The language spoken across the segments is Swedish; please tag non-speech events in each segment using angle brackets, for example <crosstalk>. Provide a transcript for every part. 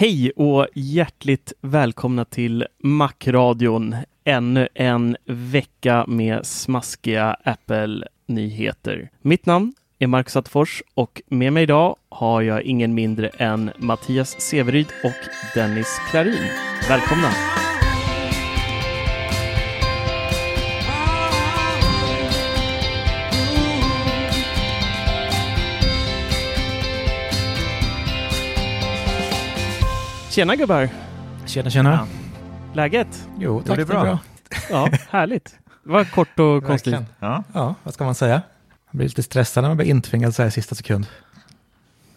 Hej och hjärtligt välkomna till Macradion. Ännu en vecka med smaskiga Apple-nyheter. Mitt namn är Marcus Attefors och med mig idag har jag ingen mindre än Mattias Severyd och Dennis Klarin. Välkomna! Tjena gubbar! Tjena, tjena. Läget? Jo, tack, det är bra. Ja, härligt. Det var kort och konstigt. Ja. Ja, vad ska man säga? Man blir lite stressad när man blir intvingad så här i sista sekund.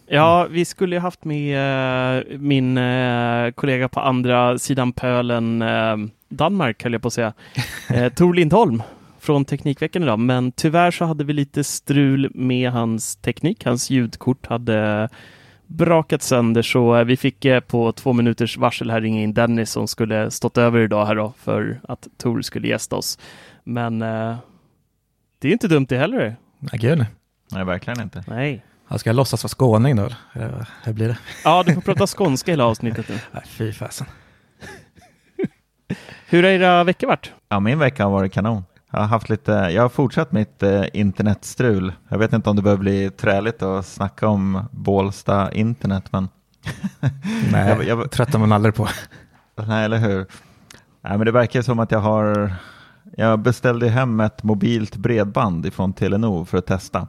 Ja, vi skulle ju haft med eh, min eh, kollega på andra sidan pölen, eh, Danmark höll jag på att säga, <laughs> eh, Tor Lindholm från Teknikveckan idag. Men tyvärr så hade vi lite strul med hans teknik. Hans ljudkort hade brakat sönder så eh, vi fick eh, på två minuters varsel här ringa in Dennis som skulle stått över idag här då för att Tor skulle gästa oss. Men eh, det är inte dumt det heller. Nej, gud. Nej, verkligen inte. Nej. Jag ska jag låtsas vara skåning då? eller Hur blir det? Ja, du får prata skånska hela avsnittet nu. Nej, fy fasen. Hur har era veckor varit? Ja, min vecka har varit kanon. Jag har, haft lite, jag har fortsatt mitt eh, internetstrul. Jag vet inte om det börjar bli träligt att snacka om Bålsta internet, men <laughs> Nej, Jag- jag- tröttar man aldrig på. nej, eller hur? Nej, men det verkar som att jag har... Jag beställde hem ett mobilt bredband ifrån Telenor för att testa.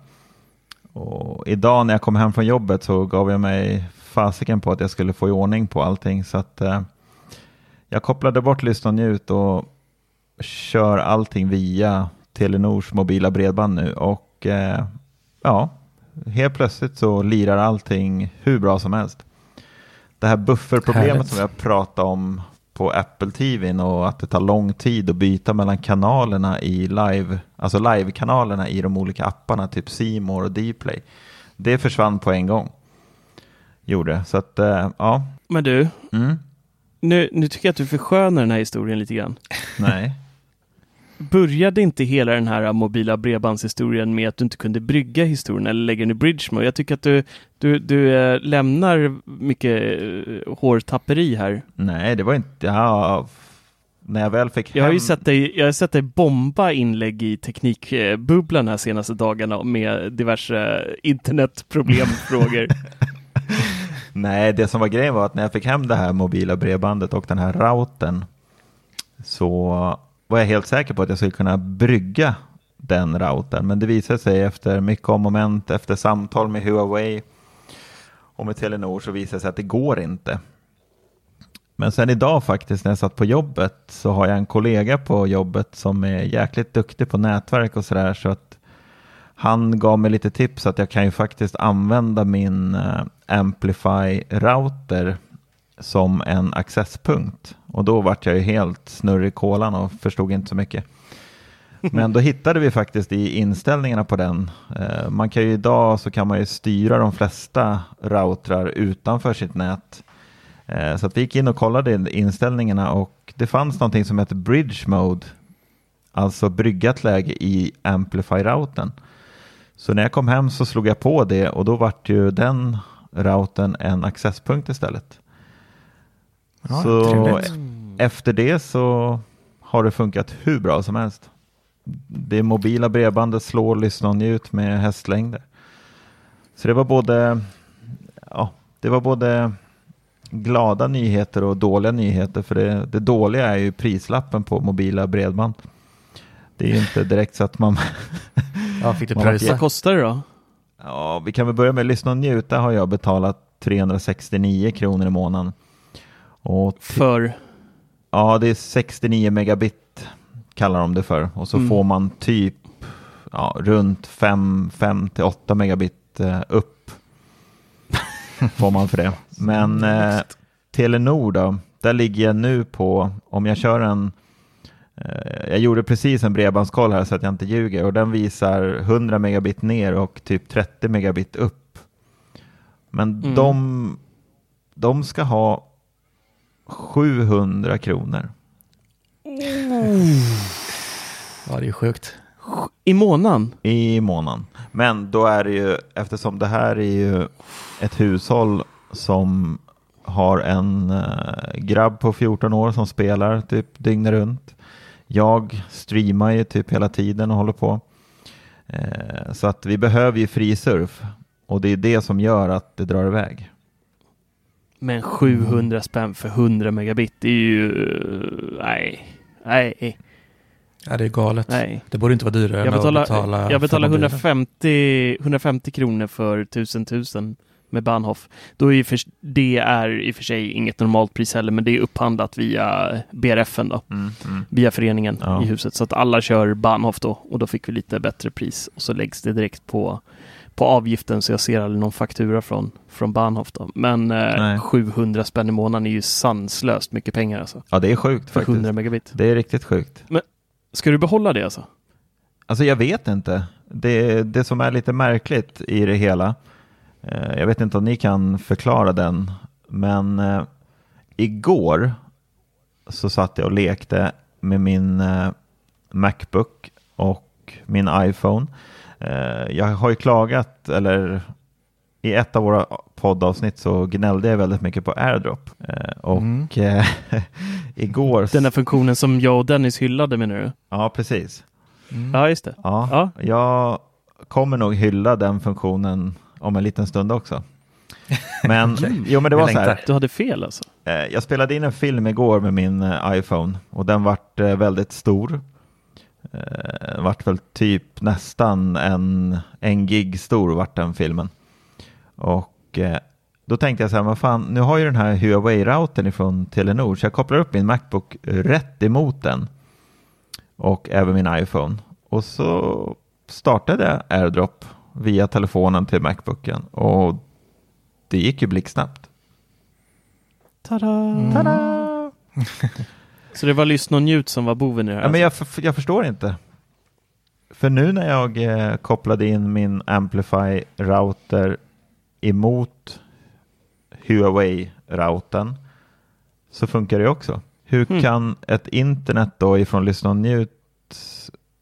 Och idag när jag kom hem från jobbet så gav jag mig fasiken på att jag skulle få i ordning på allting. Så att eh, jag kopplade bort lyssna och njut och kör allting via Telenors mobila bredband nu. Och eh, ja, helt plötsligt så lirar allting hur bra som helst. Det här bufferproblemet Härligt. som jag pratade om på Apple TV och att det tar lång tid att byta mellan kanalerna i live, alltså live-kanalerna i de olika apparna, typ More och Dplay. Det försvann på en gång. Gjorde, så att eh, ja. Men du, Mm. nu, nu tycker jag att du förskönar den här historien lite grann. Nej. <laughs> Började inte hela den här mobila bredbandshistorien med att du inte kunde brygga historien eller lägga den i bridge mode? Jag tycker att du, du, du eh, lämnar mycket eh, hårtapperi här. Nej, det var inte... Ja, när jag väl fick Jag har ju hem... sett dig, jag har sett dig bomba inlägg i teknikbubblan här senaste dagarna med diverse internetproblemfrågor. <laughs> Nej, det som var grejen var att när jag fick hem det här mobila bredbandet och den här routern så var jag helt säker på att jag skulle kunna brygga den routern. Men det visade sig efter mycket om och men, efter samtal med Huawei och med Telenor så visade det sig att det går inte. Men sen idag faktiskt när jag satt på jobbet så har jag en kollega på jobbet som är jäkligt duktig på nätverk och sådär så att han gav mig lite tips att jag kan ju faktiskt använda min eh, Amplify-router som en accesspunkt. Och då vart jag ju helt snurrig i kolan och förstod inte så mycket. Men då hittade vi faktiskt i inställningarna på den. Eh, man kan ju idag så kan man ju styra de flesta routrar utanför sitt nät. Eh, så att vi gick in och kollade inställningarna och det fanns någonting som heter bridge mode. Alltså bryggat läge i Amplify-routern. Så när jag kom hem så slog jag på det och då vart ju den routern en accesspunkt istället. Ja, så trevligt. efter det så har det funkat hur bra som helst. Det mobila bredbandet slår lyssna och njut med hästlängder. Så det var både, ja, det var både glada nyheter och dåliga nyheter. För det, det dåliga är ju prislappen på mobila bredband. Det är ju inte direkt så att man... <laughs> Ja, fick du Man pröjsa? Vad kostar det då? Ja, vi kan väl börja med lyssna och njuta har jag betalat 369 kronor i månaden. Och För? Ja, det är 69 megabit kallar de det för. Och så Mm. får man typ ja, runt 5, 5 till 8 megabit eh, upp. <laughs> får man för det. Men eh, Telenor då, där ligger jag nu på, om jag kör en eh, jag gjorde precis en bredbandskoll här så att jag inte ljuger och den visar 100 megabit ner och typ 30 megabit upp. Men Mm. de, de ska ha 700 kronor. Ja, det är sjukt. I månaden? i månaden. Men då är det ju, eftersom det här är ju ett hushåll som har en eh, grabb på 14 år som spelar typ dygnet runt. Jag streamar ju typ hela tiden och håller på. Eh, så att vi behöver ju fri surf och det är det som gör att det drar iväg. Men 700 spänn för 100 megabit, det är ju... Nej. Nej. Ja, det är galet. Nej. Det borde inte vara dyrare Jag än betalar, att betala jag betalar för mobilen. 150, 150 kronor för 1000 tusen med Bahnhof. Då är ju för, det är i och för sig inget normalt pris heller, men det är upphandlat via BRFen då, Mm, mm. via föreningen Ja. i huset. Så att alla kör Bahnhof då och då fick vi lite bättre pris och så läggs det direkt på, på avgiften så jag ser aldrig någon faktura från, från Bahnhof då. Men eh, Nej. 700 spänn i månaden är ju sanslöst mycket pengar alltså. Ja, det är sjukt För faktiskt. 100 megabit. Det är riktigt sjukt. Ska du behålla det alltså? Alltså jag vet inte. Det, det som är lite märkligt i det hela, eh, jag vet inte om ni kan förklara den, men eh, igår så satt jag och lekte med min eh, Macbook och min iPhone. Eh, jag har ju klagat, eller i ett av våra poddavsnitt så gnällde jag väldigt mycket på AirDrop. Eh, och Mm. eh, <laughs> igår... Den här funktionen som jag och Dennis hyllade menar du? Ja, precis. Mm. Ja, just det. Ja, Ja. jag kommer nog hylla den funktionen om en liten stund också. Men, <laughs> jo, men det var så här. Du hade fel alltså? Jag spelade in en film igår med min iPhone och den vart väldigt stor. Eh, vart väl typ nästan en, en gig stor vart den filmen. Och eh, då tänkte jag så här, vad fan, nu har ju den här Huawei-routern ifrån Telenor, så jag kopplar upp min Macbook rätt emot den. Och även min iPhone. Och så startade jag AirDrop via telefonen till Macbooken. Och det gick ju blixtsnabbt. Tada! Mm. <laughs> Så det var lyssna och njut som var boven i det här? Ja, men jag, f- jag förstår inte. För nu när jag eh, kopplade in min Amplify-router emot Huawei-routern så funkar det också. Hur Mm. kan ett internet då ifrån lyssna och njut,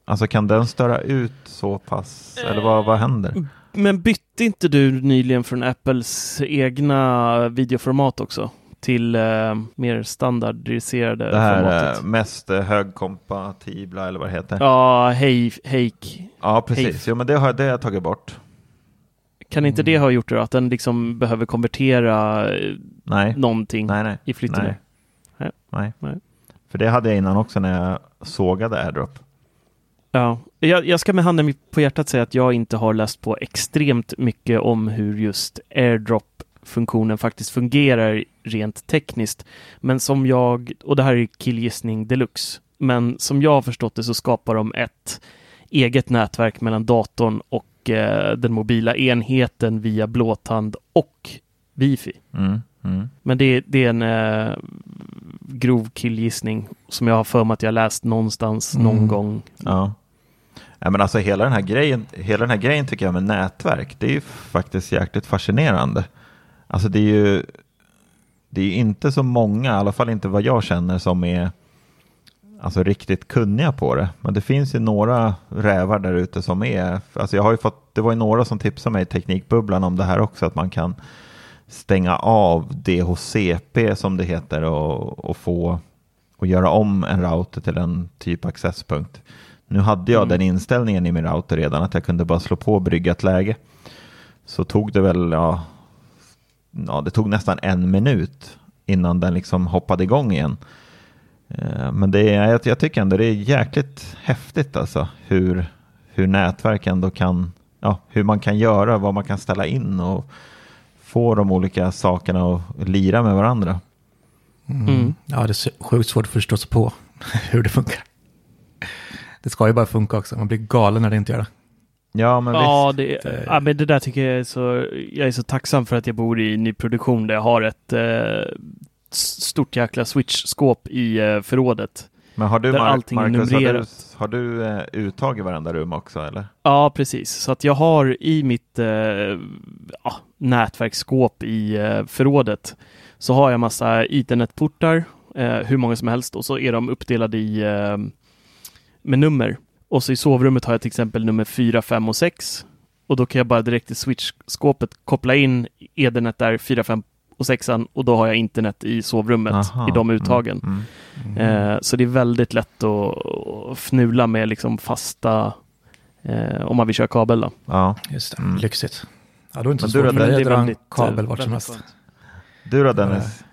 alltså kan den störa ut så pass, eller vad, vad händer? Men bytte inte du nyligen från Apples egna videoformat också? Till eh, mer standardiserade Det här formatet? eh, mest eh, högkompatibla eller vad det heter. Ja, hej, hejk. Ja, precis. Jo, men det har, det har jag tagit bort. Kan inte det ha gjort det då? Att den liksom behöver konvertera eh, Nej, någonting nej, nej. i flytten? Nej. Nej. Nej. Nej. För det hade jag innan också när jag sågade AirDrop. Ja, jag, jag ska med handen på hjärtat säga att jag inte har läst på extremt mycket om hur just AirDrop-funktionen faktiskt fungerar rent tekniskt. Men som jag, och det här är killgissning deluxe, men som jag har förstått det så skapar de ett eget nätverk mellan datorn och eh, den mobila enheten via blåtand och wifi. Mm, mm. Men det, det är en eh, grov killgissning som jag har för mig att jag läst någonstans någon Mm. gång Ja. Ja, men alltså hela den här grejen, hela den här grejen tycker jag med nätverk, det är ju faktiskt jäkligt fascinerande. Alltså det är ju, det är inte så många, i alla fall inte vad jag känner, som är alltså riktigt kunniga på det. Men det finns ju några rävar där ute som är, alltså jag har fått, det var ju några som tipsade mig i Teknikbubblan om det här också, att man kan stänga av DHCP som det heter och, och få och göra om en router till en typ accesspunkt. Nu hade jag mm. den inställningen i min router redan att jag kunde bara slå på bryggat läge. Så tog det väl, ja, ja det tog nästan en minut innan den liksom hoppade igång igen. Eh, men det är, jag tycker ändå det är jäkligt häftigt alltså hur, hur nätverk ändå kan, ja, hur man kan göra, vad man kan ställa in och få de olika sakerna att lira med varandra. Mm. Mm. Ja, det är sjukt svårt att förstå sig på <laughs> hur det funkar. Det ska ju bara funka också, man blir galen när det inte gör det. Ja, men ja, visst. Det, ja, men det där tycker jag är så, jag är så tacksam för att jag bor i nyproduktion där jag har ett eh, stort jäkla switch-skåp i eh, förrådet. Men har du, Mar Marcus, har du, har du eh, uttag i varenda rum också eller? Ja, precis. Så att jag har i mitt eh, ja, nätverksskåp i eh, förrådet så har jag massa internetportar, eh, hur många som helst, och så är de uppdelade i eh, med nummer. Och så i sovrummet har jag till exempel nummer 4, 5 och 6. Och då kan jag bara direkt i switch-skåpet koppla in Ethernet där 4, 5 och 6 och då har jag internet i sovrummet Aha. i de uttagen. Mm, mm, mm. Eh, så det är väldigt lätt att, att fnula med liksom fasta eh, om man vill köra kabel. Då. Ja, just det. Mm. Lyxigt. Ja, då är det inte så svårt för dig att dra en kabel vart som helst. Du då Dennis?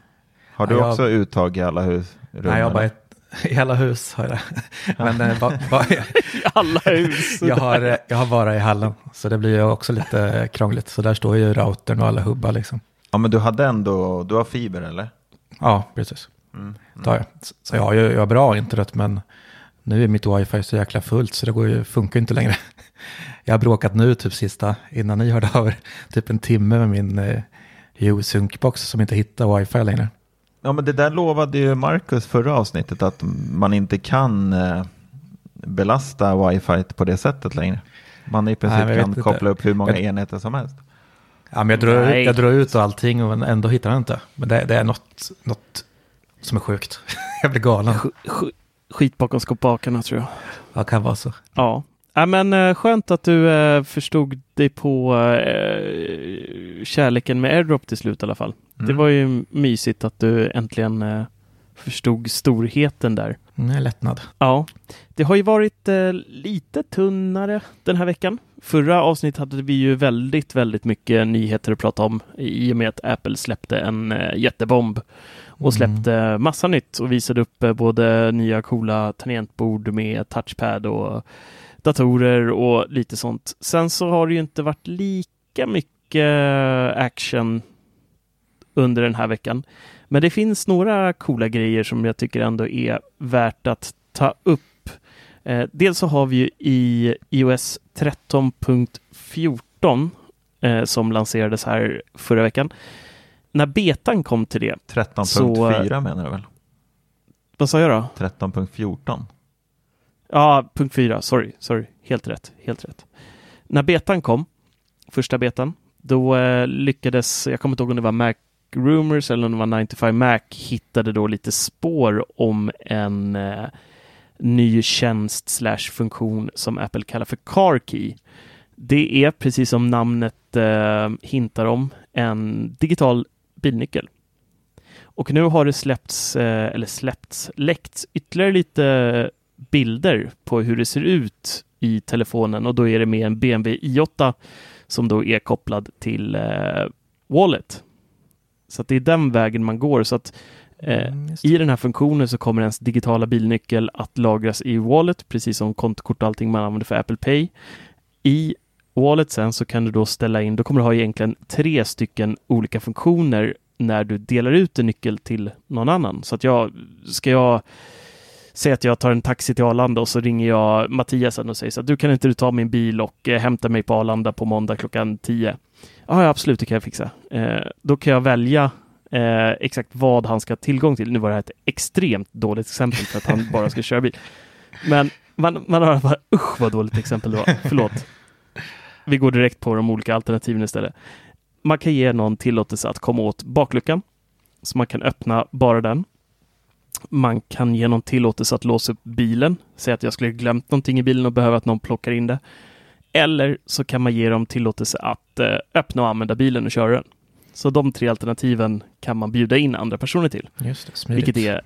Har du ja, jag... också uttag i alla hus? Nej, jag har bara ett, <laughs> i alla hus har jag det. Men, ba, ba, <laughs> I alla hus? jag, har, eh, jag har bara i hallen, så det blir ju också lite krångligt. Så där står ju routern och alla hubbar liksom. Ja, men du hade ändå, du har fiber eller? Ja, precis. Mm. Mm. jag. Så jag har ju jag har bra internet, men nu är mitt wifi så jäkla fullt så det går ju, funkar inte längre. <laughs> Jag har bråkat nu typ sista, innan ni hörde av er, typ en timme med min eh, U-Sync-box som inte hittar wifi längre. Ja, men det där lovade ju Marcus förra avsnittet att man inte kan eh, belasta wifi på det sättet längre. Man i princip Nej, kan koppla upp hur många jag... enheter som helst. Ja, men jag drar, ut, jag drar ut allting och ändå hittar jag inte. Men det, det är något, något som är sjukt. <laughs> jag blir galen. Sk, sk, skit bakom skopakarna tror jag. Ja, kan vara så. Ja. Ja, men uh, skönt att du uh, förstod dig på uh, kärleken med AirDrop till slut i alla fall. Mm. Det var ju mysigt att du äntligen förstod storheten där. Mm, lättnad. Ja, det har ju varit lite tunnare den här veckan. Förra avsnittet hade vi ju väldigt, väldigt mycket nyheter att prata om i och med att Apple släppte en jättebomb och mm. släppte mm. massa nytt och visade upp både nya coola tangentbord med touchpad och datorer och lite sånt. Sen så har det ju inte varit lika mycket action under den här veckan. Men det finns några coola grejer som jag tycker ändå är värt att ta upp. Eh, dels så har vi ju i iOS 13.14 eh, som lanserades här förra veckan. När betan kom till det. 13.4 menar du väl? Vad sa jag då? 13.14. Ja, punkt 4, sorry, sorry, helt rätt, helt rätt. När betan kom, första betan, då eh, lyckades, jag kommer inte ihåg om det var Mac Rumors eller om det var 95 Mac, hittade då lite spår om en eh, ny tjänst slash funktion som Apple kallar för Car Key. Det är precis som namnet eh, hintar om en digital bilnyckel. Och nu har det släppts, eh, eller släppts, läckts ytterligare lite bilder på hur det ser ut i telefonen och då är det med en BMW i8 som då är kopplad till eh, Wallet. Så det är den vägen man går. Så att eh, mm, i den här funktionen så kommer ens digitala bilnyckel att lagras i Wallet, precis som kontokort och allting man använder för Apple Pay. I Wallet sen så kan du då ställa in, då kommer du ha egentligen tre stycken olika funktioner när du delar ut en nyckel till någon annan. Så att jag, ska jag Säg att jag tar en taxi till Arlanda och så ringer jag Mattias och säger så att du kan inte du ta min bil och eh, hämta mig på Arlanda på måndag klockan 10? Ja, absolut, det kan jag fixa. Eh, då kan jag välja eh, exakt vad han ska ha tillgång till. Nu var det här ett extremt dåligt exempel för att han bara ska köra bil. Men Man, man har bara, usch vad dåligt exempel det var. Förlåt. Vi går direkt på de olika alternativen istället. Man kan ge någon tillåtelse att komma åt bakluckan. Så man kan öppna bara den. Man kan ge någon tillåtelse att låsa upp bilen. Säg att jag skulle glömt någonting i bilen och behöver att någon plockar in det. Eller så kan man ge dem tillåtelse att eh, öppna och använda bilen och köra den. Så de tre alternativen kan man bjuda in andra personer till. Just det, smidigt. Vilket är,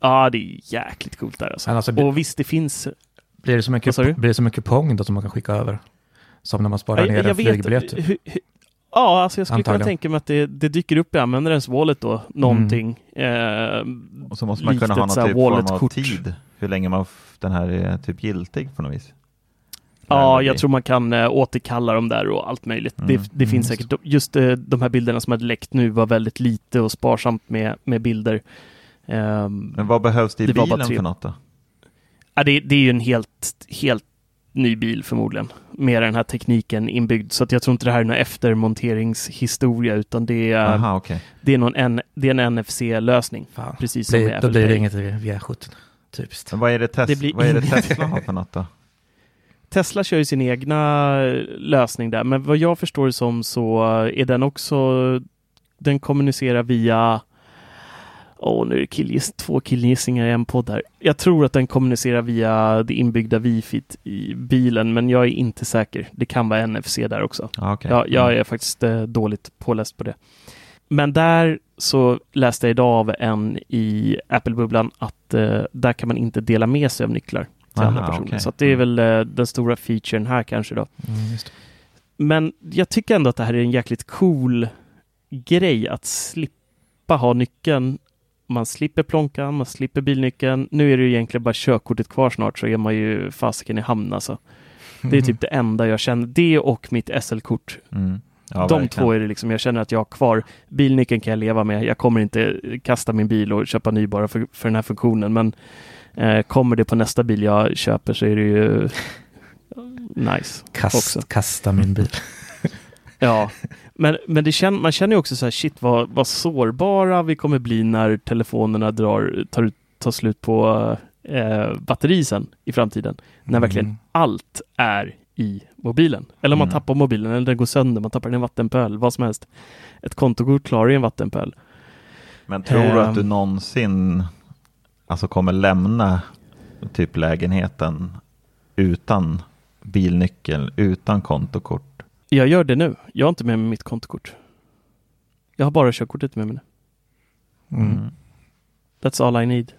ja det är jäkligt coolt där alltså. Alltså, och visst, det finns, Blir det Vad sa du? blir det så mycket pong då som man kan skicka över? Som när man sparar ner en flygbiljett? typ. hur, hur, ja, alltså jag skulle Antagligen. kunna tänka mig att det, det dyker upp i användarens wallet då, någonting. Eh, Och så måste man kunna ha någon typ form av tid. Hur länge man den här är typ giltig på något vis. Ja, jag tror man kan äh, återkalla dem där och allt möjligt. Mm, Det, det mm, finns just säkert, just eh, de här bilderna som hade läckt nu var väldigt lite och sparsamt med, med bilder. Ehm, Men vad behövs det i Det bilen för något då? Ja, det, det är ju en helt, helt ny bil förmodligen. Med den här tekniken inbyggd. Så att jag tror inte det här är någon eftermonteringshistoria utan det är, Aha, okej. det är, någon N, det är en NFC-lösning. Precis som Blir, då blir det inget V17. Typiskt. Men vad är det, tes- Det blir vad är det inget- Tesla har för något då? <laughs> Tesla kör ju sin egna eh, lösning där, men vad jag förstår det som så är den också, den kommunicerar via Åh, nu är det killgiss, två killgissningar i en podd här. Jag tror att den kommunicerar via det inbyggda wifi i bilen, men jag är inte säker. Det kan vara NFC där också. Ja, okej. Ja, jag Mm. är faktiskt eh, dåligt påläst på det. Men där så läste jag idag av en i Apple-bubblan att eh, där kan man inte dela med sig av nycklar till Aha, andra personer. okej. Så det är väl eh, den stora featuren här kanske då. Mm. Men jag tycker ändå att det här är en jäkligt cool grej att slippa ha nyckeln. Man slipper plånkan, man slipper bilnyckeln. Nu är det ju egentligen bara körkortet kvar snart så är man ju fasiken i hamn alltså. Det är typ <laughs> det enda jag känner. Det och mitt SL-kort. Mm. Ja, De verkligen. två är det liksom, jag känner att jag har kvar. Bilnyckeln kan jag leva med. Jag kommer inte kasta min bil och köpa ny bara för, för den här funktionen. Men eh, kommer det på nästa bil jag köper så är det ju <laughs> nice. Kast, kasta min bil. Ja, <laughs> men, men det känn, man känner ju också så här, shit vad, vad sårbara vi kommer bli när telefonerna drar, tar, tar slut på eh, batteri sen i framtiden. När verkligen Mm. allt är i mobilen. Eller om man Mm. tappar mobilen eller den går sönder, man tappar den i en vattenpöl, vad som helst. Ett kontokort klarar ju en vattenpöl. Men tror du att du Ehm. någonsin alltså kommer lämna typ lägenheten utan bilnyckel, utan kontokort? Jag gör det nu. Jag har inte med mig mitt kontokort. Jag har bara körkortet med mig nu. Mm. That's all I need.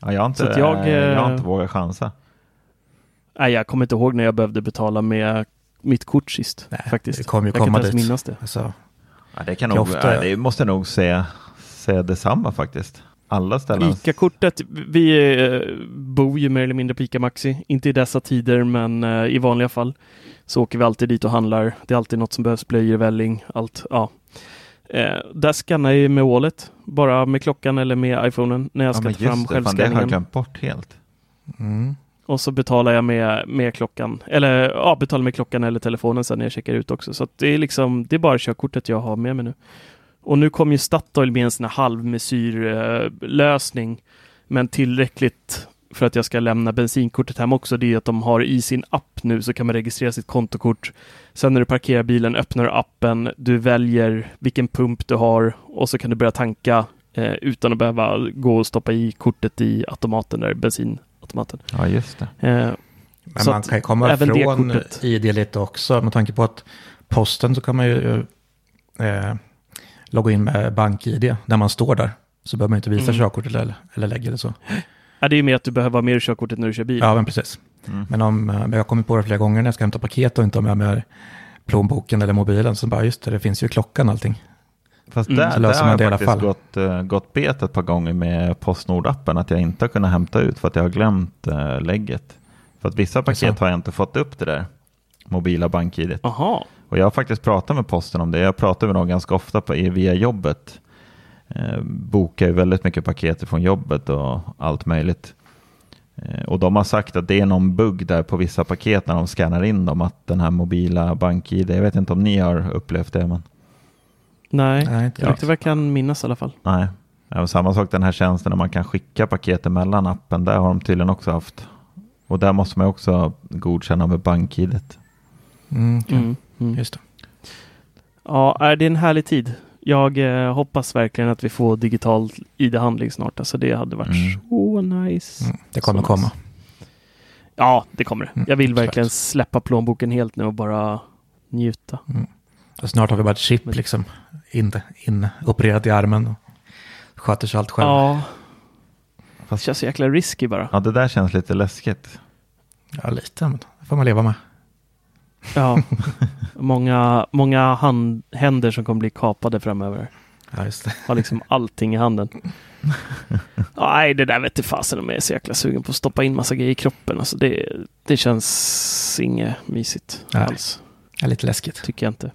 Ja, jag, har inte, jag, jag, jag har eh, inte vågat chansa. Nej, jag kommer inte ihåg när jag behövde betala med mitt kort sist. Nej, faktiskt. det kommer ju jag kan komma inte ens dit. minnas det. Alltså, Ja, det, kan nog, ofta- ja, det måste nog säga, säga detsamma faktiskt. Alla ställen. ICA-kortet, vi eh, bor ju mer eller mindre på ICA Maxi. Inte i dessa tider, men eh, i vanliga fall så åker vi alltid dit och handlar. Det är alltid något som behövs, blöjor, välling, allt. Ja. Eh, där skannar jag med Wallet, bara med klockan eller med iPhonen när jag ja, ska men ta fram det, fan, det har jag självskanningen. glömt bort helt. mm. Och så betalar jag med, med klockan, eller ja, betalar med klockan eller telefonen sen när jag checkar ut också. Så att det är liksom, det är bara körkortet jag har med mig nu. Och nu kom ju Statoil med en sån här halvmesyrlösning, men tillräckligt för att jag ska lämna bensinkortet hem också. Det är att de har i sin app nu så kan man registrera sitt kontokort. Sen när du parkerar bilen öppnar du appen, du väljer vilken pump du har och så kan du börja tanka eh, utan att behöva gå och stoppa i kortet i automaten där, bensinautomaten. Ja, just det. Eh, Men man kan ju komma det ifrån kortet- ID lite också. Med tanke på att posten så kan man ju eh, logga in med bank-ID när man står där. Så behöver man inte visa Mm. körkortet eller, eller lägga det så. <gasps> Ja, det är ju mer att du behöver ha med dig körkortet när du kör bil. Ja, men precis. Mm. Men om, eh, men jag har kommit på det flera gånger när jag ska hämta paket och inte har med mig plånboken eller mobilen. Så bara, just det, det finns ju klockan och allting. Fast Mm, där, så där har jag i alla faktiskt fall. gått, eh, gått bet ett par gånger med Postnord-appen att jag inte har kunnat hämta ut för att jag har glömt uh, lägget. För att vissa paket har jag inte fått upp det där mobila bank-id. Jaha. Och jag har faktiskt pratat med posten om det. Jag pratar med dem ganska ofta på, via jobbet. Eh, bokar ju väldigt mycket paket från jobbet och allt möjligt. Eh, och de har sagt att det är någon bugg där på vissa paket när de scannar in dem, att den här mobila bank-id, jag vet inte om ni har upplevt det, men Nej, Nej, inte ja. riktigt. inte vad jag kan minnas i alla fall. nej. Ja, samma sak den här tjänsten när man kan skicka paket mellan appen, där har de tydligen också haft Och där måste man också godkänna med bank-idet. Mm, okej. Mm, mm. Just det. Ja, är det en härlig tid. Jag eh, hoppas verkligen att vi får digital ID-handling snart. Alltså det hade varit Mm. så nice. Mm, det kommer Så komma. nice. Ja, det kommer det. Mm, Jag vill verkligen släppa plånboken helt nu och bara njuta. Och snart har vi bara ett chip Men- liksom in, in opererat i armen. Och sköter sig allt själv. Ja, det Fast, känns så jäkla risky bara. ja, det där känns lite läskigt. Ja, lite, men det får man leva med. Ja, <laughs> många, många hand, händer som kommer bli kapade framöver. Ja, just det. Har liksom <laughs> allting i handen. Nej, det där vet inte fasen om jag är så jäkla sugen på att stoppa in massa grejer i kroppen. Alltså det, det känns inget mysigt Nej. alls. Ja, lite läskigt. Tycker jag inte.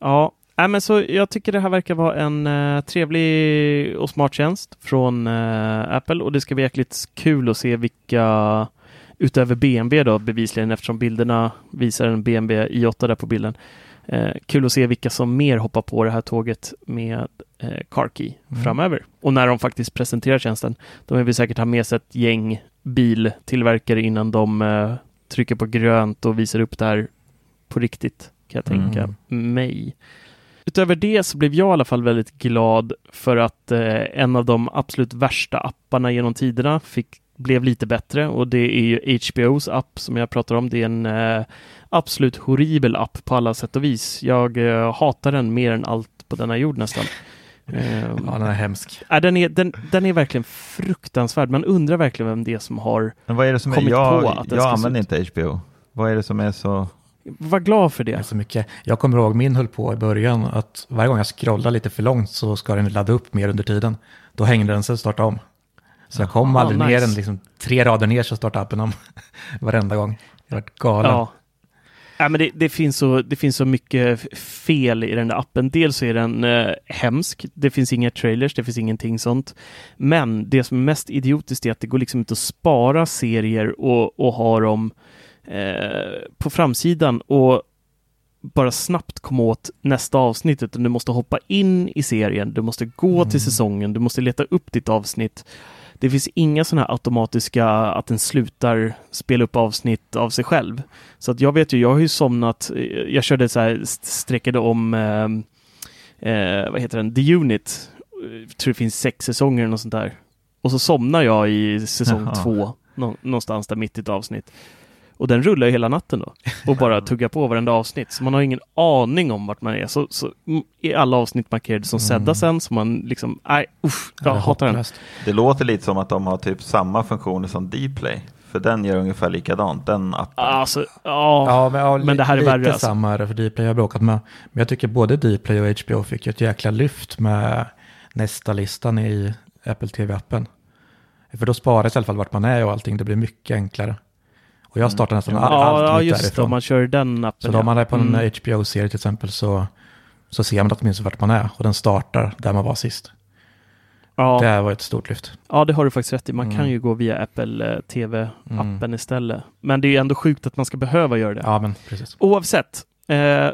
Ja, nej, men så jag tycker det här verkar vara en eh, trevlig och smart tjänst från eh, Apple och det ska bli jäkligt kul att se vilka utöver BMW då bevisligen eftersom bilderna visar en BMW i8 där på bilden. Eh, kul att se vilka som mer hoppar på det här tåget med eh, CarKey Mm. framöver. Och när de faktiskt presenterar tjänsten. De vill säkert ha med sig ett gäng biltillverkare innan de eh, trycker på grönt och visar upp det här på riktigt, kan jag Mm. tänka mig. Utöver det så blev jag i alla fall väldigt glad för att eh, en av de absolut värsta apparna genom tiderna fick, blev lite bättre och det är ju HBOs app som jag pratar om. Det är en eh, absolut horribel app på alla sätt och vis. Jag eh, hatar den mer än allt på denna jord nästan. Eh, Ja, den är hemsk. ja, den, är, den, den är verkligen fruktansvärd. Man undrar verkligen vem det är som har... Men vad är det som är, Kommit på jag, att den jag använder inte HBO. Vad är det som är så, Var glad för Det är det. så mycket. Jag kommer ihåg min höll på i början att varje gång jag scrollar lite för långt så ska den ladda upp mer under tiden. Då hängde den sig och startade om. Så jag kom Jaha, aldrig ner nice. än liksom tre rader ner så startade appen om <laughs> varenda gång. Jag vart galen. Ja. Ja, men det, det, finns så, det finns så mycket fel i den där appen. Dels är den eh, hemsk. Det finns inga trailers, det finns ingenting sånt. Men det som är mest idiotiskt är att det går liksom inte att spara serier och, och ha dem eh, på framsidan och bara snabbt komma åt nästa avsnitt. Utan du måste hoppa in i serien, du måste gå till säsongen, du måste leta upp ditt avsnitt. Det finns inga sådana här automatiska att den slutar spela upp avsnitt av sig själv. Så att jag vet ju, jag har ju somnat, eh, jag körde så här, st- sträckade om, eh, eh, vad heter den, The Unit. Jag tror det finns sex säsonger eller något sånt där. Och så somnar jag i säsong Jaha. två, nå- någonstans där mitt i ett avsnitt. Och den rullar ju hela natten då. Och <laughs> bara tuggar på varenda avsnitt. Så man har ingen aning om vart man är. Så, så mm, är alla avsnitt markerade som sedda sen. Så man liksom, nej, usch, Ja, det jag är hatar den. det låter lite som att de har typ samma funktioner som Dplay. För den gör ungefär likadant, den appen. Alltså, ja. Ja, men, ja, Men det här är lite värre, alltså. samma är det för Dplay har jag bråkat med. Men jag tycker både Dplay och HBO fick ju ett jäkla lyft med nästa listan i Apple TV-appen. För då sparas i alla fall vart man är och allting. Det blir mycket enklare. Och jag startar nästan all, Ja, allt ja, just därifrån. Om man kör den appen. Så då om man är på en Mm. HBO-serie till exempel så, så ser man åtminstone vart man är. Och den startar där man var sist. ja. Det här var ett stort lyft. Ja, det har du faktiskt rätt i. Man Mm. kan ju gå via Apple eh, TV-appen Mm. istället. Men det är ju ändå sjukt att man ska behöva göra det. Ja, men precis. Oavsett, eh,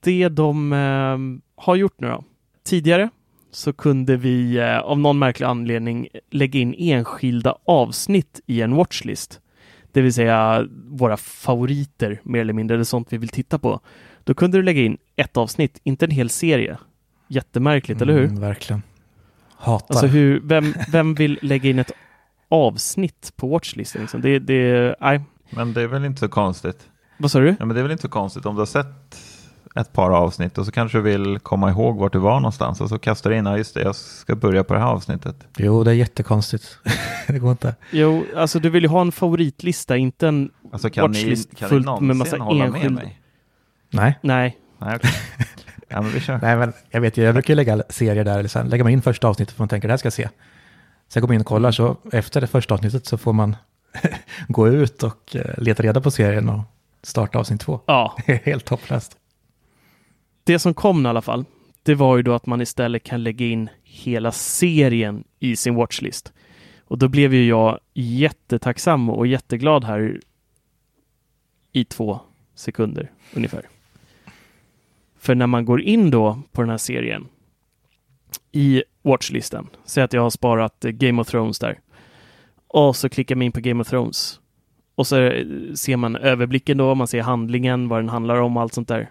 det de eh, har gjort nu då. Tidigare så kunde vi eh, av någon märklig anledning lägga in enskilda avsnitt i en watchlist. Det vill säga våra favoriter mer eller mindre, eller sånt vi vill titta på. Då kunde du lägga in ett avsnitt, inte en hel serie. Jättemärkligt, eller hur? Mm, verkligen. Hatar. Alltså hur, vem, vem vill lägga in ett avsnitt på watchlisten? Liksom? Det, det, nej. Men det är väl inte så konstigt. Vad sa du? Ja, men det är väl inte så konstigt om du har sett ett par avsnitt och så kanske du vill komma ihåg vart du var någonstans och så kastar du in, ja just det, jag ska börja på det här avsnittet. Jo, det är jättekonstigt. <laughs> det går inte. Jo, alltså du vill ju ha en favoritlista, inte en Alltså kan ni, watchlist kan ni fullt någonsin med massa hålla med enskild... mig? Nej. Nej. Nej, okej. <laughs> ja, men vi kör. Nej, men jag vet ju, jag brukar ju lägga serier där, eller sen lägger man in första avsnittet för man tänker det här ska jag se. Sen går man in och kollar, så efter det första avsnittet så får man <laughs> gå ut och eh, leta reda på serien och starta avsnitt två. Ja, helt hopplöst det som kom i alla fall, det var ju då att man istället kan lägga in hela serien i sin watchlist. Och då blev ju jag jättetacksam och jätteglad här i två sekunder ungefär. För när man går in då på den här serien i watchlisten, säg att jag har sparat eh, Game of Thrones där, och så klickar man in på Game of Thrones Och så eh, ser man överblicken då, man ser handlingen, vad den handlar om och allt sånt där.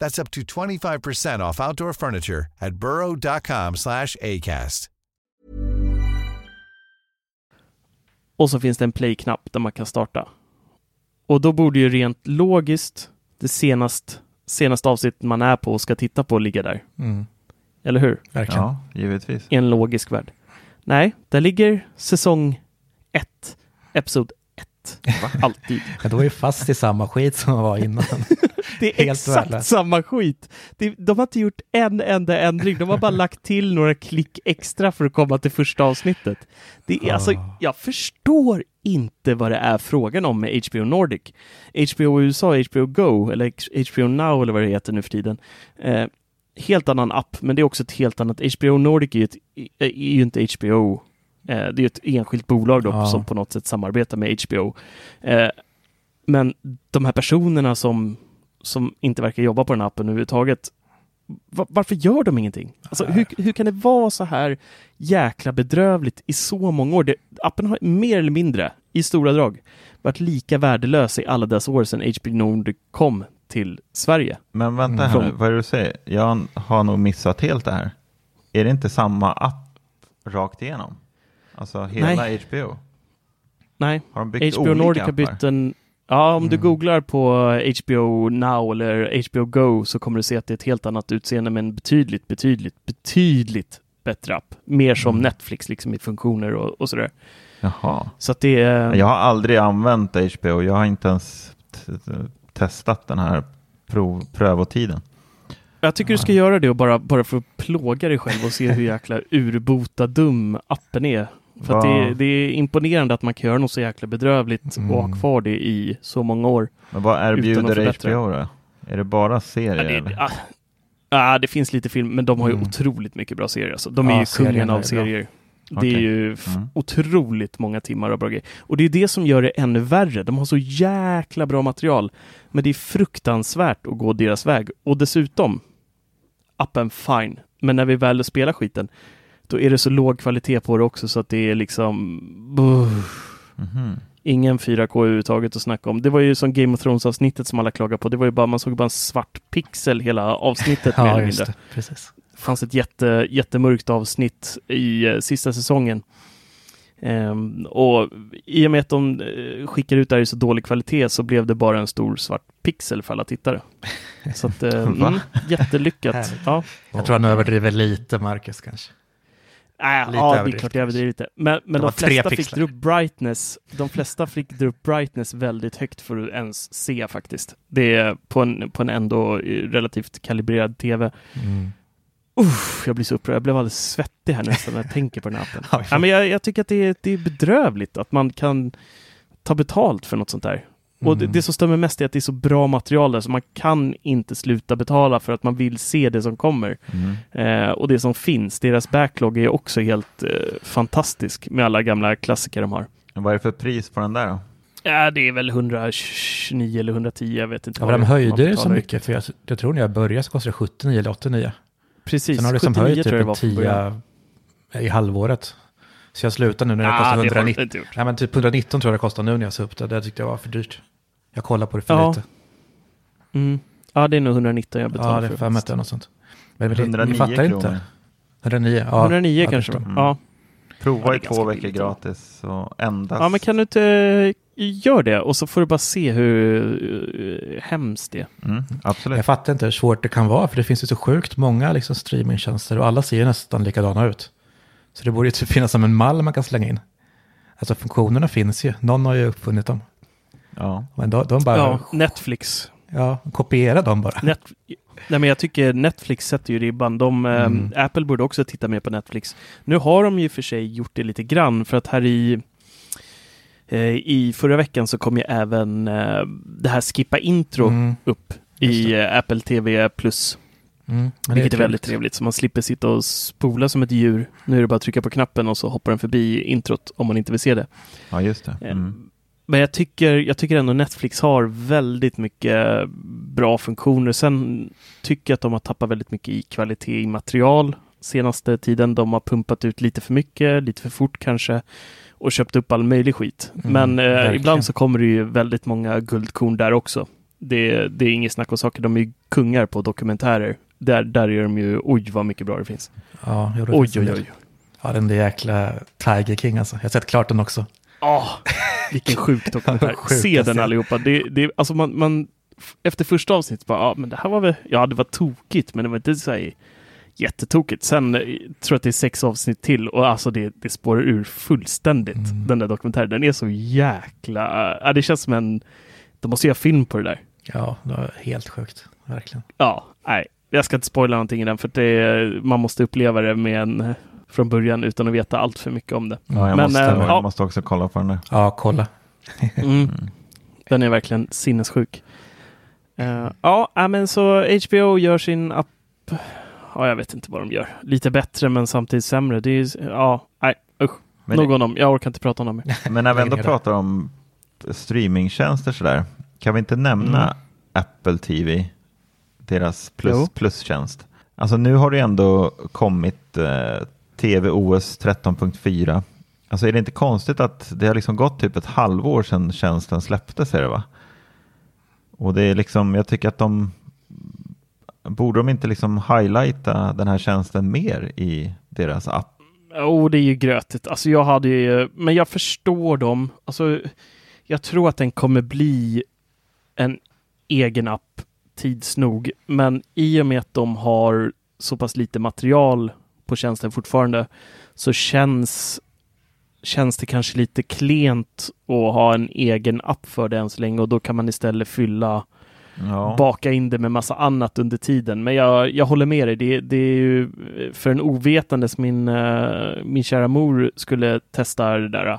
That's up to 25% off outdoor furniture at burrow.com slash ACAST. Och så finns det en play-knapp där man kan starta. Och då borde ju rent logiskt det senast, senaste avsnittet man är på och ska titta på ligga där. Mm. Eller hur? Verkligen. Ja, givetvis. I en logisk värld. Nej, där ligger säsong 1, episod 1. Alltid. <laughs> Men då ju fast i samma skit som man var innan. <laughs> Det är <laughs> Helt exakt värdelös. samma skit. De har inte gjort en enda ändring. De har bara lagt till några klick extra för att komma till första avsnittet. Det är alltså, Ah. jag förstår inte vad det är frågan om med HBO Nordic. HBO USA, HBO Go eller HBO Now eller vad det heter nu för tiden. Eh, helt annan app, men det är också ett helt annat. HBO Nordic är ju, ett, är ju inte HBO. Eh, det är ett enskilt bolag då Ja. som på något sätt samarbetar med HBO. Eh, men de här personerna som, som inte verkar jobba på den appen överhuvudtaget, va- varför gör de ingenting? Alltså, hur, hur kan det vara så här jäkla bedrövligt i så många år? Det, appen har mer eller mindre, i stora drag, varit lika värdelös i alla dess år sedan HBO Nordic kom till Sverige. Men vänta här nu, vad är det du säger? Jag har nog missat helt det här. Är det inte samma app rakt igenom? Alltså hela Nej. HBO? Nej, Har de byggt HBO Nordic har bytt en... Ja, om du Mm. googlar på HBO Now eller HBO Go så kommer du se att det är ett helt annat utseende med en betydligt, betydligt, betydligt bättre app. Mer som Mm. Netflix liksom i funktioner och, och sådär. Jaha. Så att det är... Jag har aldrig använt HBO. Jag har inte ens testat den här prov, prövotiden. Jag tycker du ska göra det och bara, bara för att plåga dig själv och se hur jäkla urbota dum appen är. För att det, det är imponerande att man kan göra något så jäkla bedrövligt och ha Mm. kvar det i så många år. Men vad erbjuder. HBO då? Är det bara serier? Ja, det, ah, ah, det finns lite film, men de har ju Mm. otroligt mycket bra serier. Alltså. De är Ja, ju kungen av serier. Det Okej. är ju Mm. otroligt många timmar av bra grejer. Och det är det som gör det ännu värre. De har så jäkla bra material. Men det är fruktansvärt att gå deras väg. Och dessutom, appen fine. Men när vi väl spelar skiten, då är det så låg kvalitet på det också så att det är liksom... Mhm. Ingen 4K överhuvudtaget att snacka om. Det var ju som Game of Thrones-avsnittet som alla klagar på. Det var ju bara, man såg bara en svart pixel hela avsnittet <laughs> mer Ja, eller just det. Precis. Det fanns ett jätte, jättemörkt avsnitt i eh, sista säsongen. Ehm, och i och med att de eh, skickar ut det här i så dålig kvalitet så blev det bara en stor svart pixel för alla tittare. <laughs> Så att, Va? mm, jättelyckat. Ja. Jag tror han överdriver lite, Marcus kanske. Äh, Lite ja, det är klart jag överdriver lite. Men, men de flesta fick upp brightness. De flesta fick upp brightness väldigt högt för att ens se faktiskt. Det är på en, på en ändå eh, relativt kalibrerad tv. Mm. Uff, jag blir så upprörd. Jag blev alldeles svettig här nästan när jag tänker på den här appen. <laughs> Ja, men jag, jag tycker att det är, det är bedrövligt att man kan ta betalt för något sånt där. Och det, Mm. det som stämmer mest är att det är så bra material där så man kan inte sluta betala för att man vill se det som kommer. Mm. Eh, och det som finns, deras backlog är också helt eh, fantastisk med alla gamla klassiker de har. Vad är det för pris på den där då? Ja, det är väl 129 eller 110, jag vet inte. Ja, vad de höjde det så mycket, för jag, jag tror när jag började så kostade det 79 eller 89. Precis, Sen har det som 79 höjt typ det var en från början. 10 i halvåret. Så jag slutar nu när det Ah, det 119. inte gjort. Nej, men typ 119 tror jag det kostar nu när jag sa upp det. Det tyckte jag var för dyrt. Jag kollar på det för Ja, lite. Mm. Ja, det är nog 119 jag betalar Ja, det är för. att det är något sånt. Men, men det- 109 ni fattar kronor. inte. 109, ja. 109 ja, kanske. Mm. Ja. Prova Ja, i två veckor billigt. gratis och endast... Ja, men kan du inte eh, gör det och så får du bara se hur uh, hemskt det är. mm, absolut. Jag fattar inte hur svårt det kan vara, för det finns ju så sjukt många liksom, streamingtjänster och alla ser ju nästan likadana ut. Så det borde ju typ finnas som en mall man kan slänga in. Alltså funktionerna finns ju, någon har ju uppfunnit dem. Ja. Men de, de bara, Ja, ja. Netflix. kopiera dem bara. Net Nej, men jag tycker Netflix sätter ju ribban. De, eh, Mm. Apple borde också titta mer på Netflix. Nu har de ju för sig gjort det lite grann för att här i eh, i förra veckan så kom ju även eh, det här skippa intro Mm, upp i eh, Apple TV Plus. Mm, Vilket är väldigt trevligt. Så man slipper sitta och spola som ett djur. Nu är det bara att trycka på knappen och så hoppar den förbi introt om man inte vill se det. ja, just det. Eh, Mm. Men jag tycker, jag tycker ändå Netflix har väldigt mycket bra funktioner. Sen tycker jag att de har tappat väldigt mycket i kvalitet i material senaste tiden. De har pumpat ut lite för mycket, lite för fort kanske och köpt upp all möjlig skit. Mm, Men eh, ibland så kommer det ju väldigt många guldkorn där också. Det, det är inget snack om saker. De är ju kungar på dokumentärer. Där, där är de ju, oj vad mycket bra det finns. Ja, jo, det Oj, finns oj, oj. Ja, den där jäkla Tiger King alltså. Jag har sett klart den också. Ah, vilken sjuk <laughs> dokumentär. Se den allihopa. Det, det, alltså man, man, efter första avsnittet bara, ja men det här var väl, ja det var tokigt, men det var inte så här jättetokigt. Sen eh, tror jag att det är sex avsnitt till och alltså det, det spårar ur fullständigt, Mm. den där dokumentären. Den är så jäkla, ja det känns som en, de måste göra film på det där. Ja, det var helt sjukt. Verkligen. Ja, nej, jag ska inte spoila någonting i den för det, man måste uppleva det med en, från början utan att veta allt för mycket om det. Ja, jag, Men, måste, eh, jag ja. måste också kolla på den där. Ja, kolla. Mm. Den är verkligen sinnessjuk. Eh, ja, äh, men så HBO gör sin app. Ja, jag vet inte vad de gör. Lite bättre, men samtidigt sämre. Det är, ja, nej, usch. Men, Nog om dem. Jag orkar inte prata om dem <laughs> men när vi ändå pratar om streamingtjänster sådär, kan vi inte nämna Mm. Apple TV, deras plus, plustjänst? Alltså nu har det ändå kommit eh, TV OS 13.4. Alltså är det inte konstigt att det har liksom gått typ ett halvår sedan tjänsten släpptes, är det va? Och det är liksom, jag tycker att de borde de inte liksom highlighta den här tjänsten mer i deras app? Oh, det är ju grötigt. Alltså jag hade ju, men jag förstår dem. Alltså, jag tror att den kommer bli en egen app tids nog. Men i och med att de har så pass lite material på tjänsten fortfarande så känns, känns det kanske lite klent att ha en egen app för det än så länge och då kan man istället fylla Ja. baka in det med massa annat under tiden. Men jag, jag håller med dig. Det, det är ju för en ovetandes min, eh, min kära mor skulle testa det där.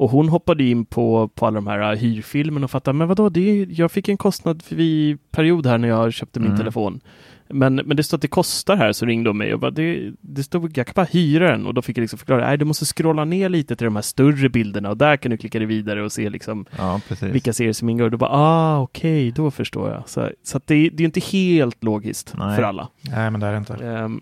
Och hon hoppade in på, på alla de här hyrfilmerna och fattade, men vadå, det jag fick en kostnad vid period här när jag köpte min Mm. telefon. Men, men det står att det kostar här, så ringde de mig och bara, det, det stod, jag kan bara hyra den. Och då fick jag liksom förklara, nej du måste scrolla ner lite till de här större bilderna och där kan du klicka dig vidare och se liksom ja, vilka serier som ingår. Och då bara, ah, okej, då förstår jag. Så, så det, det är inte helt logiskt Nej. för alla. Nej, men det är det inte. Ehm,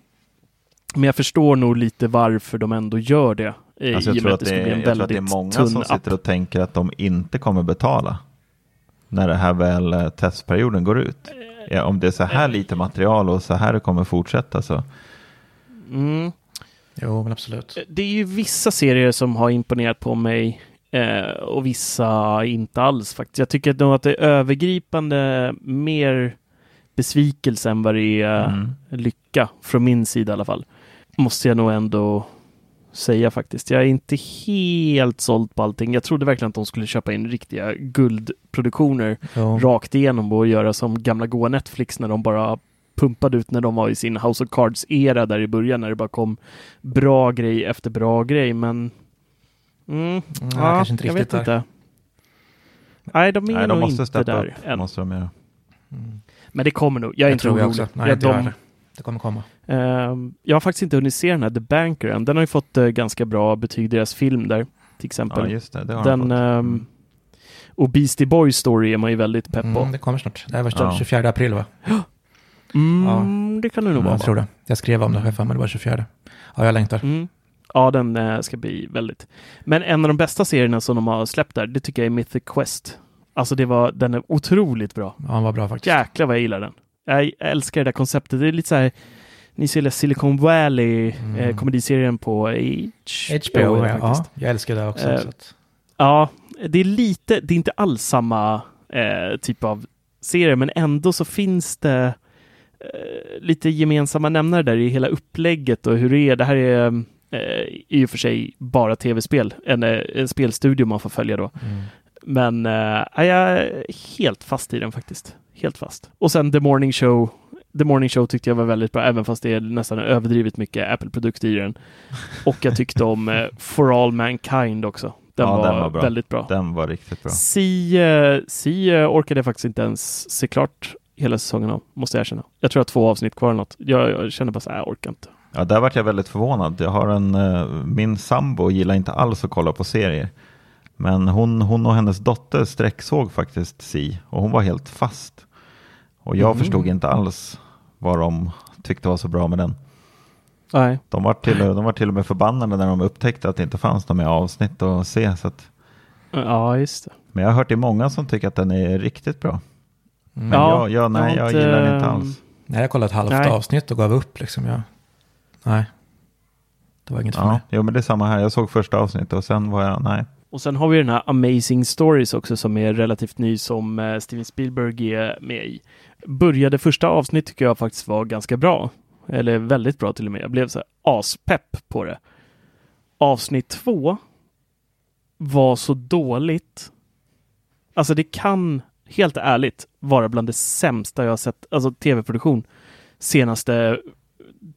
men jag förstår nog lite varför de ändå gör det. Eh, Alltså jag, tror att det är, jag tror att det är många som app. sitter och tänker att de inte kommer betala när det här väl eh, testperioden går ut. Ja, om det är så här lite material och så här det kommer fortsätta så. Mm. Jo, men absolut. Det är ju vissa serier som har imponerat på mig eh, och vissa inte alls faktiskt. Jag tycker nog att det är övergripande mer besvikelse än vad det är Mm. lycka, från min sida i alla fall. Måste jag nog ändå säga faktiskt. Jag är inte helt såld på allting. Jag trodde verkligen att de skulle köpa in riktiga guldproduktioner Jo. rakt igenom och göra som gamla goa Netflix när de bara pumpade ut när de var i sin House of Cards-era där i början när det bara kom bra grej efter bra grej. Men mm, Ja, ja, kanske inte jag riktigt vet där. inte. Nej, de är Nej, de nog måste inte där upp. än. Måste de göra. Mm. Men det kommer nog. Jag är Det inte tror jag orolig. också. Nej, Ja, inte jag de. Det kommer komma. Ehm, jag har faktiskt inte hunnit se den här The Banker än. Den har ju fått eh, ganska bra betyg, deras film där till exempel. Ja, just det. Det har den, de fått. ehm, Mm. och Beastie Boys Story är man ju väldigt pepp på. Mm, det kommer snart. Det här var Ja. 24 april va? Mm, Det kan det nog vara. jag tror det. Jag skrev om det, jag för mig. Det var 24. Ja, jag längtar. Mm. Ja, den eh, ska bli väldigt. Men en av de bästa serierna som de har släppt där, det tycker jag är Mythic Quest. Alltså det var, den är otroligt bra. Ja, han var bra faktiskt. Jäklar vad jag gillar den. Jag älskar det där konceptet. Det är lite så här Ni ser Silicon Valley, Mm. eh, komediserien på HBO, det ja, faktiskt. jag älskar det också. Eh, Ja, det är lite, det är inte alls samma eh, typ av serie, men ändå så finns det eh, lite gemensamma nämnare där i hela upplägget och hur det är. Det här är eh, i och för sig bara tv-spel, en, eh, en spelstudio man får följa då. Men eh, jag är helt fast i den faktiskt. Helt fast. Och sen The Morning Show. The Morning Show tyckte jag var väldigt bra, även fast det är nästan överdrivet mycket Apple-produkter i den. Och jag tyckte om eh, For All Mankind också. Den, Ja, var, den var bra. väldigt bra. Den var riktigt bra. Si, eh, si eh, orkade jag faktiskt inte ens se klart hela säsongen av, måste jag erkänna. Jag tror jag har två avsnitt kvar eller något. Jag, jag känner bara så här, jag orkar inte. Ja, där vart jag väldigt förvånad. Jag har en, eh, min sambo gillar inte alls att kolla på serier. Men hon, hon och hennes dotter sträcksåg faktiskt Si och hon var helt fast. Och jag Mhm. förstod inte alls vad de tyckte var så bra med den. Nej. De var, till, de var till och med förbannade när de upptäckte att det inte fanns några mer avsnitt att se. Så att, Ja, just det. men jag har hört det många som tycker att den är riktigt bra. Mm. Men Ja, jag, jag, nej, jag jag gillar den inte inte, alls. Nej, jag kollade ett halvt Nej. avsnitt och gav upp liksom. Jag, nej, det var inget för Ja, mig. jo, men det är samma här. Jag såg första avsnittet och sen var jag, nej. Och sen har vi den här Amazing Stories också som är relativt ny som eh, Steven Spielberg är med i. Började första avsnitt tycker jag faktiskt var ganska bra. Eller väldigt bra till och med. Jag blev så här aspepp på det. Avsnitt två var så dåligt. Alltså det kan, helt ärligt, vara bland det sämsta jag har sett, alltså tv-produktion, senaste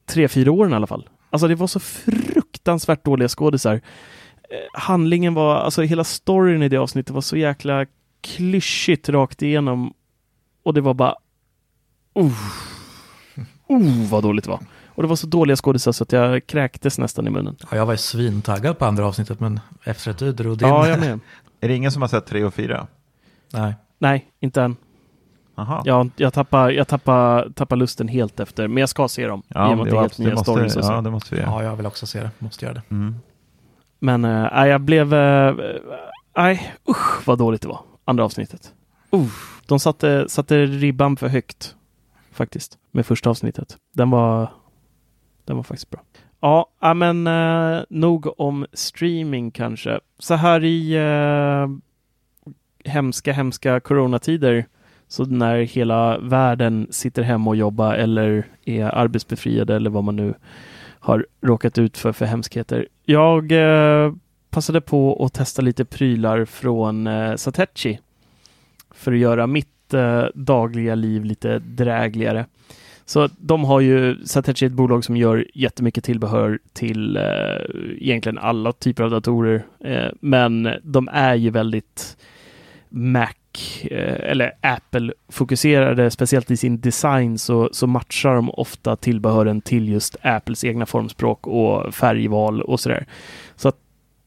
tre, fyra åren i alla fall. Alltså det var så fruktansvärt dåliga skådisar handlingen var, alltså hela storyn i det avsnittet var så jäkla klyschigt rakt igenom. Och det var bara... Uh, uh, vad dåligt det var. Och det var så dåliga skådisar så att jag kräktes nästan i munnen. Ja, jag var ju svintaggad på andra avsnittet, men efter att du drog din... Ja, jag med. Är det ingen som har sett tre och fyra? Nej. Nej, inte än. Aha. Jag, jag tappar, jag tappar, tappar lusten helt efter, men jag ska se dem. Att det helt det nya måste, ja, det måste vi göra. Ja, jag vill också se det. Måste göra det. Mm. Men äh, jag blev... äh, Nej, usch vad dåligt det var. Andra avsnittet. Uh, de satte, satte ribban för högt. Faktiskt. Med första avsnittet. Den var... Den var faktiskt bra. Ja, men äh, nog om streaming kanske. Så här i äh, hemska, hemska coronatider. Så när hela världen sitter hemma och jobbar eller är arbetsbefriade eller vad man nu har råkat ut för för hemskheter. Jag eh, passade på att testa lite prylar från eh, Satechi för att göra mitt eh, dagliga liv lite drägligare. Så de har ju, Satechi är ett bolag som gör jättemycket tillbehör till eh, egentligen alla typer av datorer. Eh, men de är ju väldigt Mac eller Apple-fokuserade, speciellt i sin design så, så matchar de ofta tillbehören till just Apples egna formspråk och färgval och sådär. Så att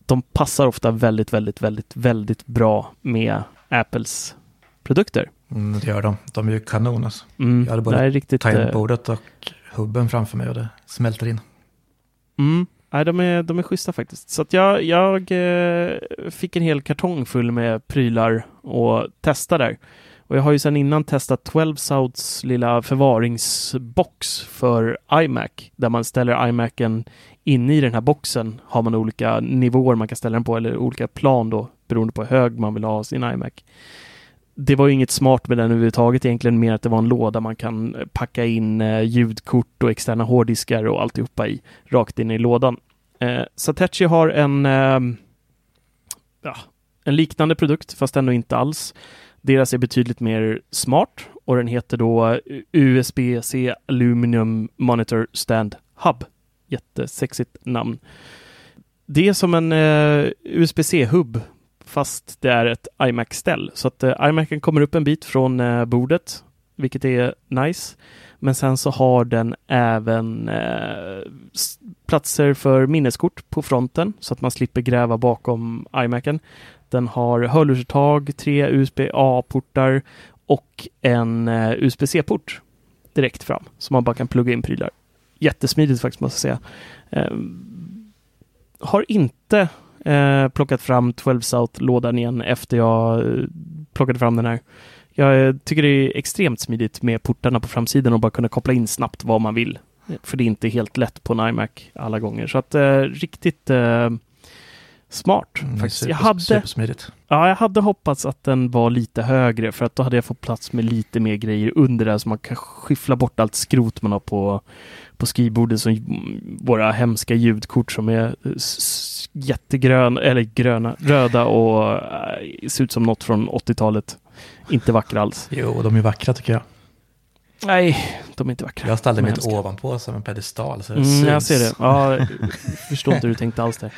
de passar ofta väldigt, väldigt, väldigt, väldigt bra med Apples produkter. Mm, det gör de. De är ju kanon alltså. Mm, Jag hade både riktigt... eh, tangentbordet och hubben framför mig och det smälter in. Mm. Nej, de är, de är schyssta faktiskt. Så att jag, jag eh, fick en hel kartong full med prylar och testa där. Och jag har ju sedan innan testat 12 Souths lilla förvaringsbox för iMac, där man ställer iMacen inne i den här boxen har man olika nivåer man kan ställa den på, eller olika plan då, beroende på hur hög man vill ha sin iMac. Det var ju inget smart med den överhuvudtaget egentligen, mer att det var en låda man kan eh, packa in eh, ljudkort och externa hårddiskar och alltihopa i, rakt in i lådan. Eh, Satechi har en, eh, ja, en liknande produkt, fast ändå inte alls. Deras är betydligt mer smart och den heter då eh, USB-C Aluminum Monitor Stand Hub. Jättesexigt namn. Det är som en eh, USB-C-hub fast det är ett iMac-ställ. Så att eh, iMacen kommer upp en bit från eh, bordet, vilket är nice. Men sen så har den även eh, platser för minneskort på fronten så att man slipper gräva bakom iMacen. Den har hörlursuttag, tre USB-A-portar och en eh, USB-C-port direkt fram så man bara kan plugga in prylar. Jättesmidigt faktiskt måste jag säga. Ehm, har inte eh, plockat fram 12 South-lådan igen efter jag eh, plockade fram den här. Jag eh, tycker det är extremt smidigt med portarna på framsidan och bara kunna koppla in snabbt vad man vill. Eh, för det är inte helt lätt på en iMac alla gånger. Så att eh, riktigt eh, smart Mm, faktiskt. super, Jag hade, ja, jag hade hoppats att den var lite högre för att då hade jag fått plats med lite mer grejer under där så man kan skyffla bort allt skrot man har på, på skrivbordet som våra hemska ljudkort som är jättegröna, eller gröna, röda och äh, ser ut som något från 80-talet. Inte vackra alls. Jo, de är vackra tycker jag. Nej, de är inte vackra. Jag ställde mitt ovanpå som en pedestal. Så det Mm, jag syns. ser det. Ja, <laughs> jag förstår inte hur du tänkte alls där.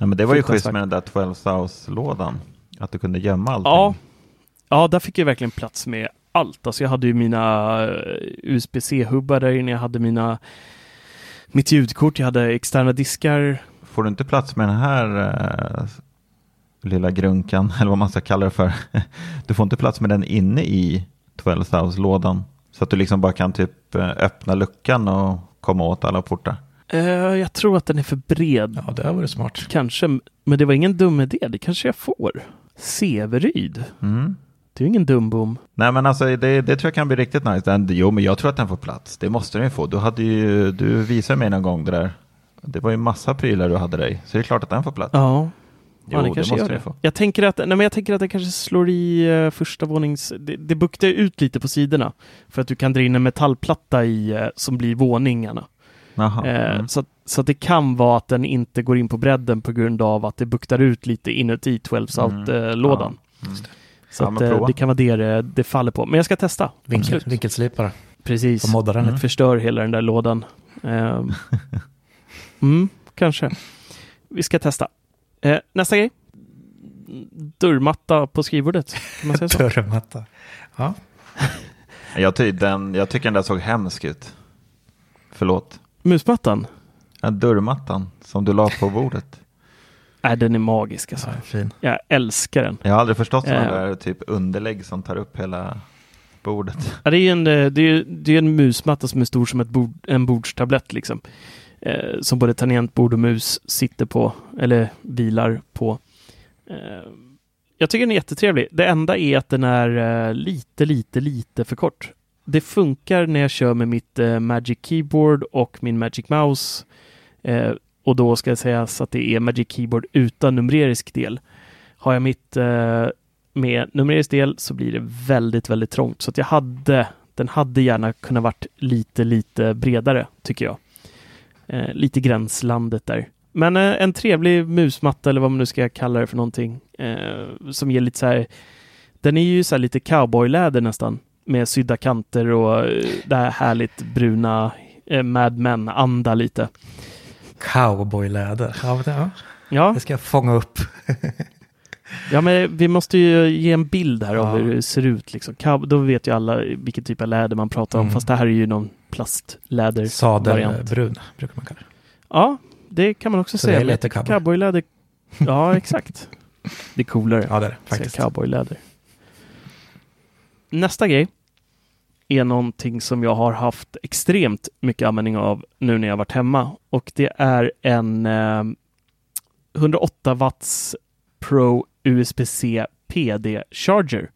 Ja, men det var ju schysst med den där 12 House-lådan. Att du kunde gömma allting. Ja, ja, där fick jag verkligen plats med allt. Alltså jag hade ju mina eh, USB-C-hubbar där inne, jag hade mina mitt ljudkort, jag hade externa diskar. Får du inte plats med den här eh, lilla grunkan, <laughs> eller vad man ska kalla det för. <laughs> Du får inte plats med den inne i 12 House-lådan. Så att du liksom bara kan typ eh, öppna luckan och komma åt alla portar. Eh, jag tror att den är för bred, Ja, det här vore smart. kanske. Men det var ingen dum idé, det kanske jag får. Severyd, Mm. det är ju ingen dum bom. Nej men alltså det, det tror jag kan bli riktigt nice. Den, jo men jag tror att den får plats. Det måste den ju få. Du, hade ju, du visade mig någon gång det där. Det var ju massa prylar du hade dig. Så det är klart att den får plats. Ja, jo, ja det kanske måste gör det. få. Jag tänker att, nej, men jag tänker att det kanske slår i uh, första vånings... Det, det buktar ut lite på sidorna. För att du kan dra in en metallplatta i eh, som blir våningarna. Jaha. Eh, Mm. så, så att det kan vara att den inte går in på bredden på grund av att det buktar ut lite inuti 12 Mm. Out-lådan. Ja. Mm. Så Ja, att, eh, det kan vara det, det det faller på. Men jag ska testa. Vinkel, vinkelslipare. Precis. Och modda den Mm. Förstör hela den där lådan. Ehm. <laughs> mm, kanske. Vi ska testa. Eh, nästa grej. Dörrmatta på skrivbordet. Kan man säga så? <laughs> Dörrmatta. Ja. Jag, ty, den, jag tycker den där såg hemsk ut. Förlåt. Musmattan? Den dörrmattan som du la på bordet. Nej, den är magisk alltså. ja, fin. Jag älskar den. Jag har aldrig förstått sådana Ja. där typ underlägg som tar upp hela bordet. Ja, det är en, eh, det är, det är en musmatta som är stor som ett bord, en bordstablett liksom. Eh, som både tangentbord och mus sitter på, eller vilar på. Eh, jag tycker den är jättetrevlig. Det enda är att den är eh, lite, lite, lite för kort. Det funkar när jag kör med mitt eh, Magic Keyboard och min Magic Mouse. Eh, och då ska jag säga så att det är Magic Keyboard utan numerisk del. Har jag mitt eh, med numerisk del så blir det väldigt, väldigt trångt. Så att jag hade, den hade gärna kunnat varit lite, lite bredare tycker jag. Eh, lite gränslandet där. Men eh, en trevlig musmatta eller vad man nu ska kalla det för någonting. Eh, som ger lite så här, den är ju så här lite cowboyläder nästan. Med sydda kanter och eh, det här härligt bruna eh, Mad Men-anda lite. Cowboyläder. Ja, det- ja, det ska jag fånga upp. ja, men vi måste ju ge en bild här av Ja. hur det ser ut. Liksom. Cow- Då vet ju alla vilken typ av läder man pratar om. Mm. Fast det här är ju någon plastläder. Sadelbrun brukar man kalla det. Ja, det kan man också Så säga. det är lite cowboy. Cowboyläder. Ja, <laughs> exakt. Det är coolare. Ja, det är det faktiskt. Cowboyläder. Nästa grej är någonting som jag har haft extremt mycket användning av nu när jag varit hemma och det är en eh, 108 watts Pro USB-C PD Charger.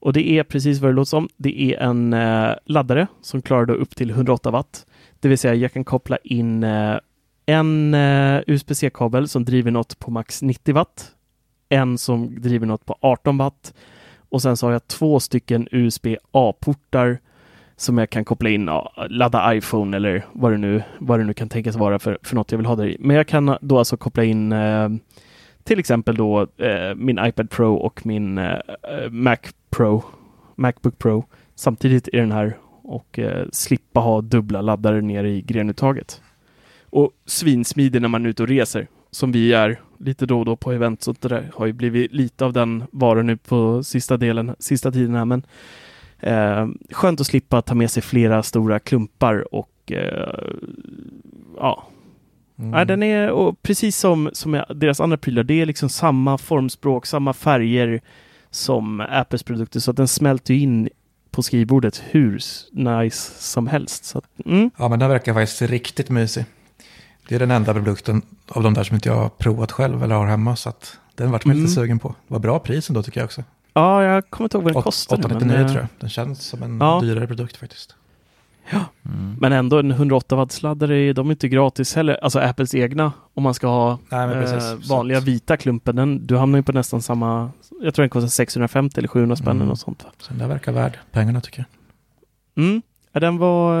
Och det är precis vad det låter som. Det är en eh, laddare som klarar då upp till 108 watt. Det vill säga jag kan koppla in eh, en eh, USB-C-kabel som driver något på max 90 watt. En som driver något på 18 watt. Och sen så har jag två stycken USB-A-portar som jag kan koppla in, ladda iPhone eller vad det nu, vad det nu kan tänkas vara för, för något jag vill ha där i. Men jag kan då alltså koppla in eh, till exempel då eh, min iPad Pro och min eh, eh Mac Pro, Macbook Pro samtidigt i den här och eh, slippa ha dubbla laddare nere i grenuttaget. Och svinsmidig när man är ute och reser, som vi är lite då och då på event. Så det där har ju blivit lite av den varan nu på sista delen, sista tiden här. Men eh, skönt att slippa ta med sig flera stora klumpar och eh, ja, Mm. Nej, den är och precis som, som deras andra prylar. Det är liksom samma formspråk, samma färger som Apples produkter. Så att den smälter ju in på skrivbordet hur nice som helst. Så att, mm. Ja, men den verkar faktiskt riktigt mysig. Det är den enda produkten av de där som inte jag har provat själv eller har hemma. Så att den vart man Mm. lite sugen på. Det var bra pris ändå tycker jag också. Ja, jag kommer inte ihåg vad den kostade. 899 men, eh, tror jag. Den känns som en ja. dyrare produkt faktiskt. Mm. Men ändå en 108 watt-sladdare, de är inte gratis heller. Alltså Apples egna, om man ska ha Nej, men precis. eh, vanliga att- vita klumpen, den, du hamnar ju på nästan samma, jag tror den kostar 650 eller 700 spänn Mm. eller något sånt. Va? Så den där verkar värd pengarna tycker jag. Mm. Ja, den var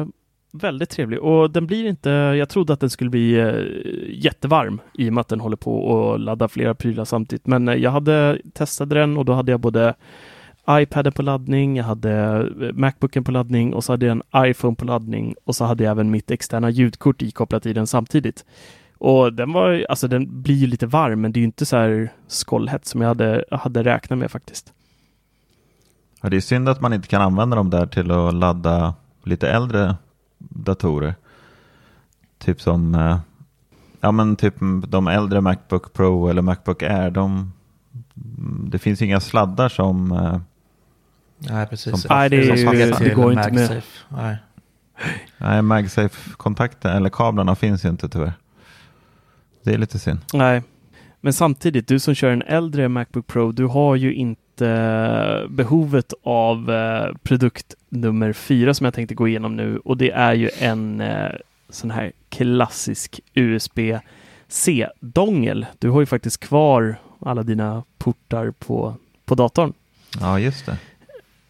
eh, väldigt trevlig och den blir inte, jag trodde att den skulle bli eh, jättevarm i och med att den håller på att ladda flera prylar samtidigt. Men eh, jag hade testade den och då hade jag både iPaden på laddning, jag hade eh, Macbooken på laddning och så hade jag en iPhone på laddning och så hade jag även mitt externa ljudkort ikopplat i den samtidigt. Och den var, alltså den blir ju lite varm, men det är ju inte så här skållhett som jag hade, hade räknat med faktiskt. Ja, det är synd att man inte kan använda dem där till att ladda lite äldre datorer. Typ som eh, ja, men typ de äldre Macbook Pro eller Macbook Air. De, det finns inga sladdar som... eh, Nej, precis. Som- Nej, det, är som ju, passar det går inte med. Nej. Nej, MagSafe-kontakten eller kablarna finns ju inte tyvärr. Det är lite synd. Nej, men samtidigt, du som kör en äldre Macbook Pro, du har ju inte eh, behovet av eh, produkt nummer fyra som jag tänkte gå igenom nu och det är ju en eh, sån här klassisk USB-C-dongel. Du har ju faktiskt kvar alla dina portar på, på datorn. Ja, just det.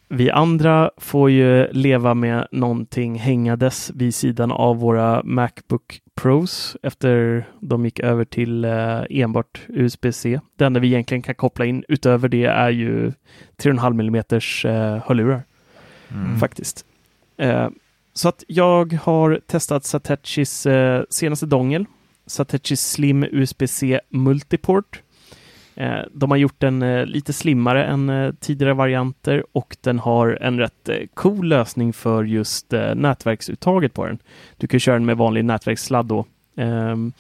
Vi andra får ju leva med någonting hängades vid sidan av våra Macbook Pros efter de gick över till eh, enbart USB-C. Det enda vi egentligen kan koppla in utöver det är ju 3,5 mm eh, hörlurar Mm. faktiskt. Eh, så att jag har testat Satechis senaste dongel, Satechi Slim USB-C Multiport. Eh, de har gjort den eh, lite slimmare än eh, tidigare varianter och den har en rätt cool lösning för just nätverksuttaget på den. Du kan köra den med vanlig nätverkssladd då. Ehm,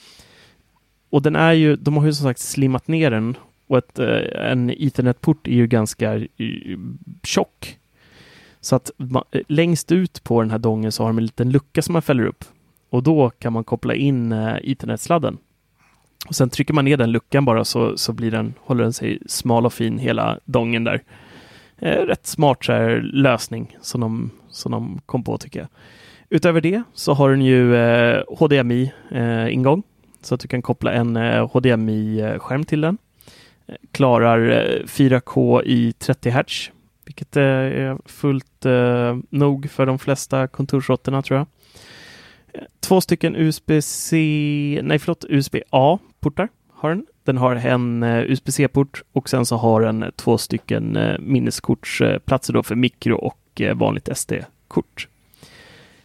och den är ju, de har ju som sagt slimmat ner den och ett, en Ethernet-port är ju ganska tjock. Så att längst ut på den här dongen så har de en liten lucka som man fäller upp och då kan man koppla in Ethernet-sladden. Och sen trycker man ner den luckan bara så, så blir den, håller den sig smal och fin hela dongen där. Eh, rätt smart så här, lösning som de, som de kom på tycker jag. Utöver det så har den ju eh, HDMI-ingång eh, så att du kan koppla en eh, HDMI-skärm eh, till den. Eh, klarar eh, 4K i 30 Hz, vilket eh, är fullt eh, nog för de flesta kontorsråttorna tror jag. Eh, två stycken USB-C, nej förlåt, USB-A portar. har den. Den har en eh, USB-C-port och sen så har den två stycken eh, minneskortsplatser då för mikro och eh, vanligt SD-kort.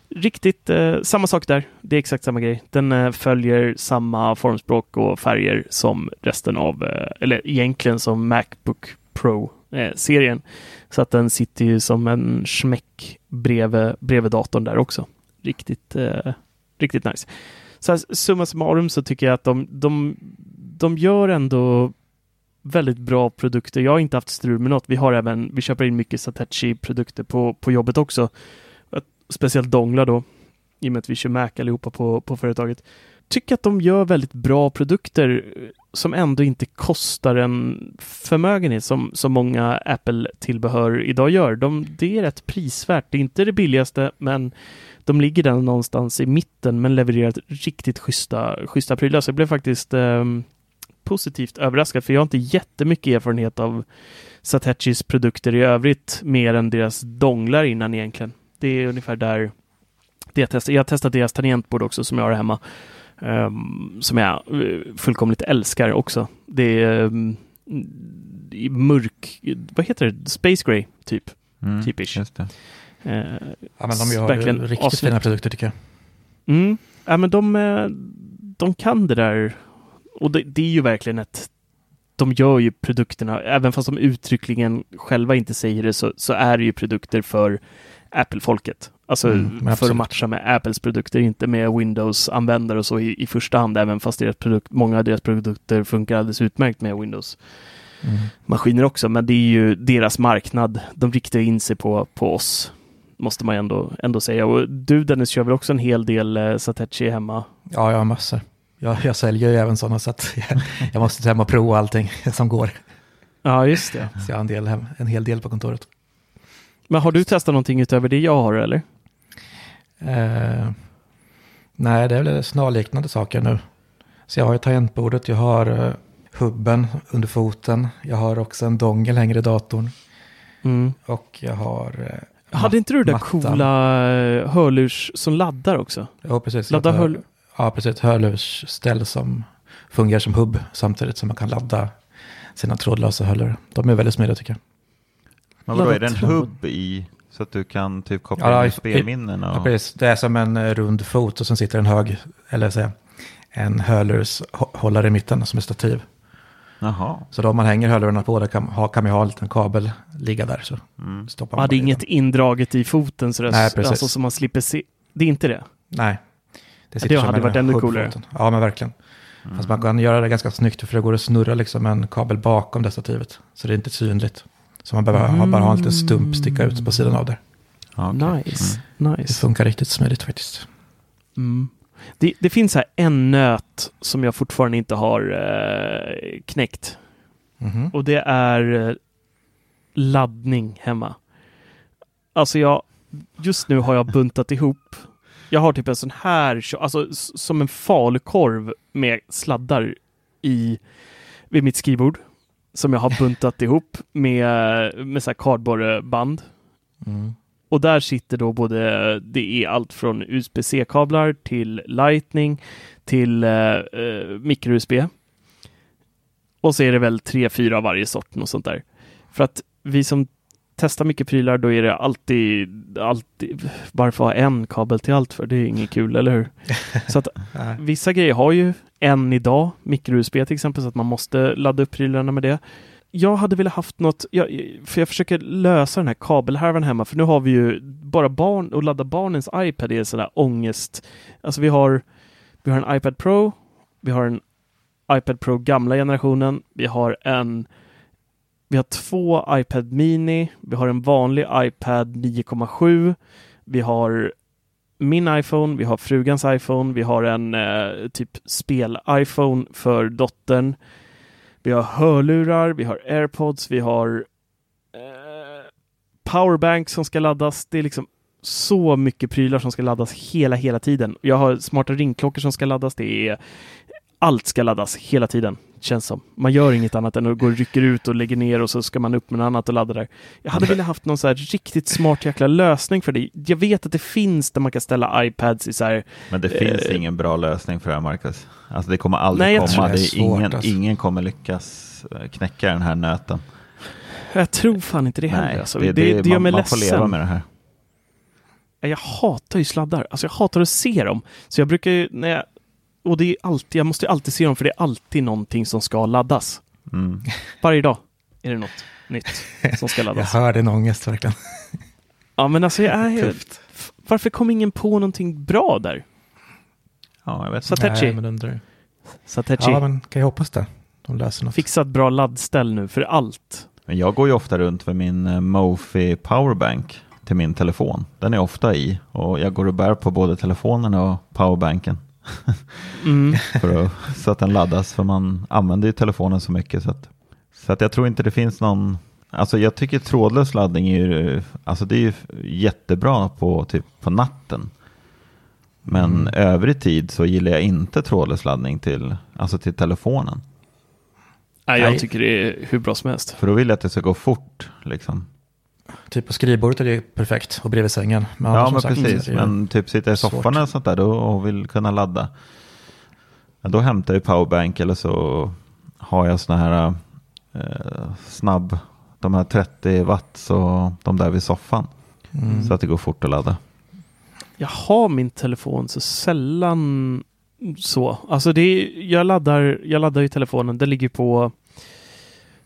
Riktigt eh, samma sak där. Det är exakt samma grej. Den eh, följer samma formspråk och färger som resten av, eh, eller egentligen som Macbook Pro-serien. Så att den sitter ju som en smäck bredvid, bredvid datorn där också. Riktigt, eh, riktigt nice. Så här, summa summarum så tycker jag att de, de, de gör ändå väldigt bra produkter. Jag har inte haft strul med något. Vi har även, vi köper in mycket Satechi-produkter på, på jobbet också. Speciellt donglar då, i och med att vi kör Mac allihopa på, på företaget. Tycker att de gör väldigt bra produkter som ändå inte kostar en förmögenhet som, som många Apple-tillbehör idag gör. De, det är rätt prisvärt. Det är inte det billigaste, men de ligger där någonstans i mitten men levererar riktigt schyssta, schyssta prylar. Så jag blev faktiskt eh, positivt överraskad för jag har inte jättemycket erfarenhet av Satechis produkter i övrigt mer än deras donglar innan egentligen. Det är ungefär där det jag testar. Jag har testat deras tangentbord också som jag har hemma. ehm, som jag eh, fullkomligt älskar också. Det är um, mörk, vad heter det, space gray typ. Mm, Typisch. Eh, Ja, men de gör verkligen riktigt avsnitt. fina produkter tycker jag. Mm. Ja, men de, eh, de kan det där. Och det, det är ju verkligen ett... De gör ju produkterna, även fast de uttryckligen själva inte säger det, så, så är det ju produkter för Apple-folket. Alltså Mm, för att matcha med Apples produkter, inte med Windows-användare och så i, i första hand, även fast deras produkt, många av deras produkter funkar alldeles utmärkt med Windows Mm. också, men det är ju deras marknad. De riktar in sig på, på oss, måste man ändå, ändå säga. Och du Dennis kör väl också en hel del eh, Satechi hemma? Ja, jag har massor. Jag, jag säljer ju även sådana så att jag, jag måste hem och prova allting <laughs> som går. Ja, just det. Så jag har en, del hem, en hel del på kontoret. Men har du testat någonting utöver det jag har eller? Eh, nej, det är väl snarliknande saker nu. Så jag har ju tangentbordet, jag har eh, hubben under foten, jag har också en dongel längre i datorn. Mm. Och jag har... Eh, Hade inte du det där mattan. coola eh, hörlurs som laddar också? Ja, precis. Ladda har- hör... Ja, precis. Hörlursställ som fungerar som hubb samtidigt som man kan ladda sina trådlösa hörlurar. De är väldigt smidiga tycker jag. Men vadå, är det en hubb i så att du kan typ koppla Ja, in spelminnen? Och... Ja, precis. Det är som en eh, rund fot och sen sitter en hög, eller säga, en hörlurshållare i mitten som är stativ. Jaha. Så då om man hänger hörlurarna på det kan, ha, kan man ha en liten kabel ligga där. Så Mm. stoppar man det i inget den. indraget i foten så det, Nej, precis. alltså, så man slipper se. Det är inte det. Nej. det sitter som hade varit ännu coolare. Ja, men verkligen. Fast man kan göra det ganska snyggt för det går att snurra liksom en kabel bakom det stativet. Så det är inte synligt. Så man behöver ha, bara ha en liten stump sticka ut på sidan av det. Okej. Nice, Det nice. funkar riktigt smidigt faktiskt. Mm. Det, det finns här en nöt som jag fortfarande inte har eh, knäckt. Mhm. Och det är eh, laddning hemma. Alltså jag, just nu har jag buntat ihop. Jag har typ en sån här, alltså som en falukorv med sladdar i, vid mitt skrivbord. Som jag har buntat ihop med, med så här kardborreband. Mm. Och där sitter då både, det är allt från USB-C-kablar till Lightning till eh, eh, micro-USB. Och så är det väl tre, fyra av varje sort och sånt där. För att vi som testar mycket prylar, då är det alltid, alltid, varför ha en kabel till allt för? Det är inget kul, eller hur? <laughs> Så att vissa grejer har ju en idag, micro-USB till exempel, så att man måste ladda upp prylarna med det. Jag hade velat haft något, jag, för jag försöker lösa den här kabelhärvan hemma, för nu har vi ju bara barn, och ladda barnens iPad är sån där ångest. Alltså vi har, vi har en iPad Pro, vi har en iPad Pro gamla generationen, vi har en vi har två iPad Mini, vi har en vanlig iPad 9,7, vi har min iPhone, vi har frugans iPhone, vi har en eh, typ spel-iPhone för dottern. Vi har hörlurar, vi har AirPods, vi har eh, powerbank som ska laddas. Det är liksom så mycket prylar som ska laddas hela, hela tiden. Jag har smarta ringklockor som ska laddas. Det är allt ska laddas hela tiden, känns som. Man gör inget annat än att gå och rycker ut och lägger ner och så ska man upp med något annat och ladda där. Jag hade velat haft någon så här riktigt smart jäkla lösning för det. Jag vet att det finns där man kan ställa iPads i så här Men det finns Eh, ingen bra lösning för det här, Marcus. Alltså det kommer aldrig Nej, komma. Det det svårt, ingen, alltså. ingen kommer lyckas eh, knäcka den här nöten. Jag tror fan inte det heller. Alltså. Det, det, man, gör mig man får leva ledsen. med det här. Jag hatar ju sladdar. Alltså jag hatar att se dem. Så jag brukar ju, när jag, och det är alltid, jag måste ju alltid se dem för det är alltid någonting som ska laddas. Mm. Varje dag är det något nytt som ska <laughs> Jag laddas. hör din ångest verkligen. Ja men alltså jag är helt, varför kom ingen på någonting bra där? Ja, jag vet inte. Satechi, Nej, men undrar. Satechi, Ja, men kan jag hoppas det. De löser något. fixa ett bra laddställ nu för allt. Men jag går ju ofta runt med min eh, Mofi powerbank till min telefon. Den är ofta i och jag går och bär på både telefonen och powerbanken. Mm. <laughs> för att, så att den laddas för man använder ju telefonen så mycket. Så att, så att jag tror inte det finns någon, alltså jag tycker trådlös laddning är ju, alltså det är ju jättebra på, typ, på natten. Men Mm. övrig tid så gillar jag inte trådlös laddning till, alltså till telefonen. Nej, jag Nej. tycker det är hur bra som helst. För då vill jag att det ska gå fort. Liksom. Typ på skrivbordet är det perfekt och bredvid sängen. Men Ja, men sagt, precis. Men typ sitta i soffan svårt. eller sånt där då, och vill kunna ladda. Ja, då hämtar jag powerbank eller så har jag såna här eh, snabb, de här 30 watt och de där vid soffan. Mm. Så att det går fort att ladda. Jag har min telefon så sällan så. Alltså det är, jag laddar, jag laddar ju telefonen. Den ligger på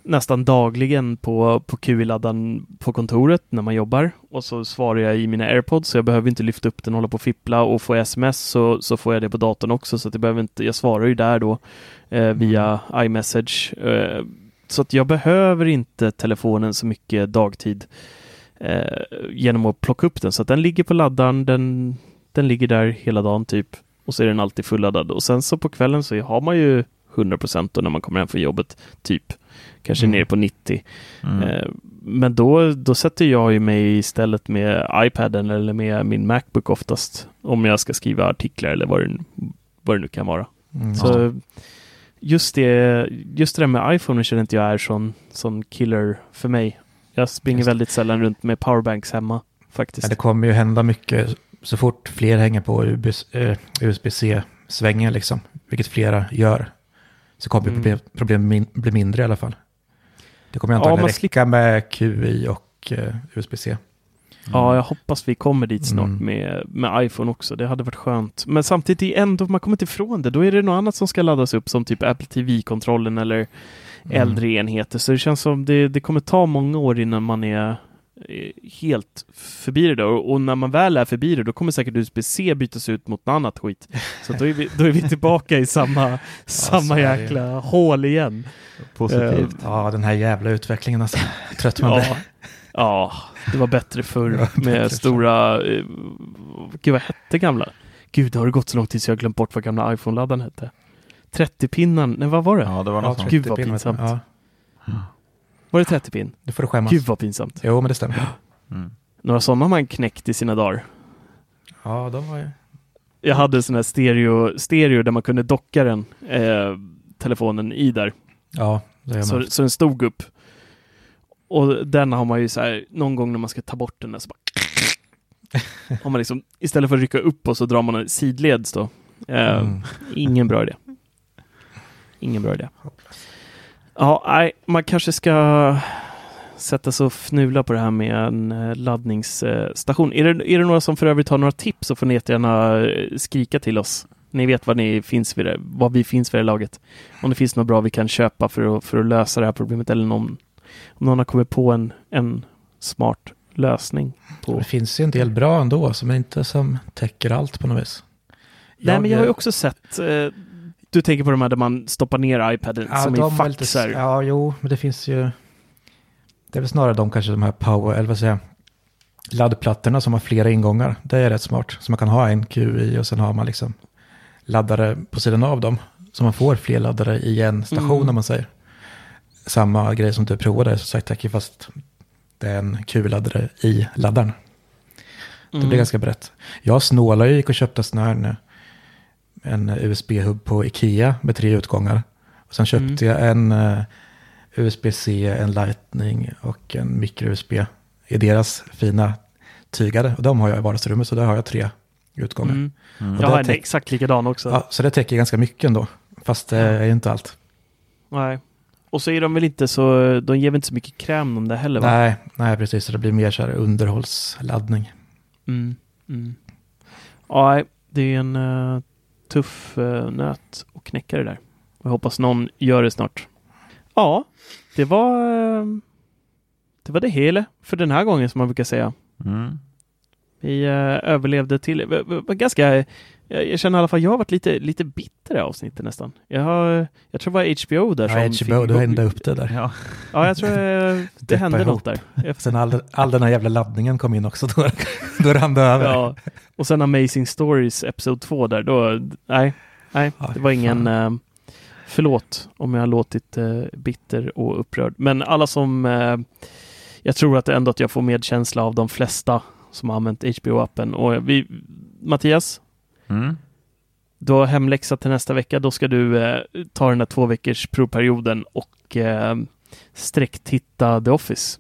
nästan dagligen på, på QI-laddaren på kontoret när man jobbar. Och så svarar jag i mina airpods så jag behöver inte lyfta upp den och hålla på och fippla och jag sms så, så får jag det på datorn också så att jag behöver inte, jag svarar ju där då eh, via iMessage. Eh, så att jag behöver inte telefonen så mycket dagtid eh, genom att plocka upp den. Så att den ligger på laddaren, den, den ligger där hela dagen typ. Och så är den alltid fulladdad. Och sen så på kvällen så har man ju 100% då när man kommer hem från jobbet, typ. Kanske Mm. ner på 90. Mm. Eh, men då, då sätter jag ju mig istället med iPaden eller med min Macbook oftast. Om jag ska skriva artiklar eller vad det, vad det nu kan vara. Mm. Så just det, just det där med iPhone känner inte jag är sån, sån killer för mig. Jag springer väldigt sällan runt med powerbanks hemma faktiskt. Ja, det kommer ju hända mycket så fort fler hänger på USB- eh, USB-C-svängen, liksom, vilket flera gör, så kommer Mm. problem, problem min, bli mindre i alla fall. Det kommer Ja, antagligen man räcka med QI och eh, USB-C. Ja, jag hoppas vi kommer dit snart Mm. med, med iPhone också. Det hade varit skönt. Men samtidigt, är ändå, man kommer inte ifrån det. Då är det något annat som ska laddas upp som typ Apple TV-kontrollen eller Mm. äldre enheter. Så det känns som det, det kommer ta många år innan man är helt förbi det där. Och, och när man väl är förbi det, då kommer säkert USB-C bytas ut mot något annat skit. Så då är vi, då är vi tillbaka i samma, samma det. jäkla hål igen. Positivt. Ja, den här jävla utvecklingen alltså. Trött man Ja, blir. ja, det var bättre förr <laughs> Ja, bättre med stora... Eh, gud, vad hette gamla? Gud, har det gått så lång tid så jag har glömt bort vad gamla iPhone-laddaren hette. 30-pinnan, nej vad var det? Ja, det var Ja, något. Gud, vad 30 pin, vet du. pinsamt. Ja, Var det 30-pin? det får du skämmas. Gud vad pinsamt. Jo, men det stämmer. Mm. Några sådana har man knäckt i sina dagar. Ja, de var ju... Jag hade sån här stereo, stereo där man kunde docka den, eh, telefonen i där. Ja, det gör Så, man. så den stod upp. Och den har man ju så här, någon gång när man ska ta bort den där så bara <laughs> har man liksom, istället för att rycka upp och så drar man en sidleds då. Eh, Mm. Ingen bra idé. Ingen bra idé. Ja, nej, man kanske ska sätta sig och fnula på det här med en eh, laddningsstation. Är det, är det några som för övrigt har några tips så får ni jättegärna eh, skrika till oss. Ni vet var ni finns vid det, var vi finns vid det laget. Om det finns något bra vi kan köpa för att, för att lösa det här problemet eller någon, om någon har kommit på en, en smart lösning. På. Det finns ju en del bra ändå, som inte som täcker allt på något vis. Nej, men jag har ju också sett, eh, du tänker på de här där man stoppar ner iPaden som i var lite- faxar. Ja, jo, men det finns ju... Det är väl snarare de kanske de här power, eller vad säger jag, laddplattorna som har flera ingångar. Det är rätt smart. Så man kan ha en QI och sen har man liksom laddare på sidan av dem. Så man får fler laddare i en station Mm. om man säger. Samma grej som du provade, så sagt tack, fast det är en QI-laddare i laddaren. Det Mm. blir ganska brett. Jag snålade och gick och köpte sån här, en USB-hub på Ikea med tre utgångar. Och sen köpte Mm. jag en eh, USB-C, en Lightning och en micro-USB i deras fina tygade. Och de har jag i vardagsrummet, så där har jag tre utgångar. Mm. Mm. Jag har en exakt likadan också. Ja, så det täcker ganska mycket ändå. Fast det är ju inte allt. Nej. Och så är de väl inte så, de ger väl inte så mycket kräm om det heller va? Nej, nej, precis. Så det blir mer så här underhållsladdning. Mm. Mm. Ja, det är en eh, tuff uh, nöt att knäcka det där. Jag hoppas någon gör det snart. Ja, det var eh, det var det hela för den här gången som man brukar säga. Mm. Vi eh, överlevde till, var ganska, jag, jag känner i alla fall, jag har varit lite, lite bitter i avsnittet nästan. Jag, har, jag tror det var HBO där Ja, som HBO, fick du hände upp det där. Ja. Ja, jag tror eh, <laughs> det hände ihop. något där. Sen all, all den här jävla laddningen kom in också, <laughs> då, då rann det över. Ja, och sen Amazing Stories Episod 2 där, då, nej, nej, det var ingen, fan. eh, förlåt om jag har låtit eh, bitter och upprörd. Men alla som, eh, jag tror att ändå att jag får medkänsla av de flesta som har använt HBO-appen. Och vi, Mattias, Mm. du har hemläxa till nästa vecka. Då ska du eh, ta den där två veckors provperioden och eh, sträcktitta The Office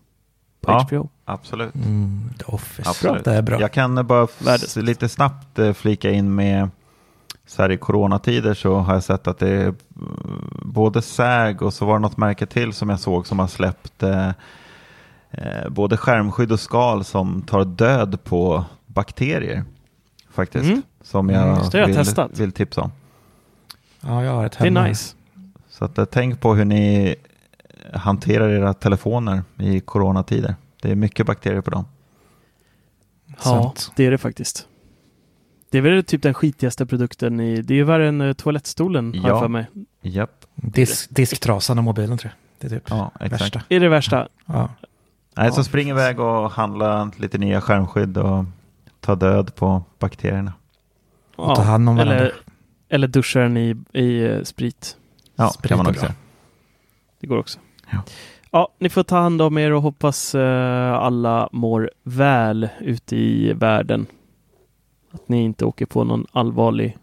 på Ja. HBO. Absolut. Mm, The Office. Absolut. Det är bra. Jag kan bara lite snabbt eh, flika in med så här i coronatider så har jag sett att det är eh, både SÄG och så var det något märke till som jag såg som har släppt eh, eh, både skärmskydd och skal som tar död på bakterier faktiskt. Mm. Som Mm, jag, har jag vill, testat. vill tipsa om. Ja, jag har ett Det är hemma. nice. Så att, eh, tänk på hur ni hanterar era telefoner i coronatider. Det är mycket bakterier på dem. Ja, Sant. det är det faktiskt. Det är väl typ den skitigaste produkten i, det är ju värre än uh, toalettstolen har jag Ja. för mig. Japp, Disk, disktrasan och mobilen tror jag. Det är typ ja exakt. värsta. Är det värsta? Ja. Nej, så spring iväg och handla lite nya skärmskydd och ta död på bakterierna. Och ta hand om varandra. eller, eller duscha den i, i eh, sprit. Ja, Sprit kan man också. Det går också. Ja. Ja, ni får ta hand om er och hoppas eh, alla mår väl ute i världen. Att ni inte åker på någon allvarlig,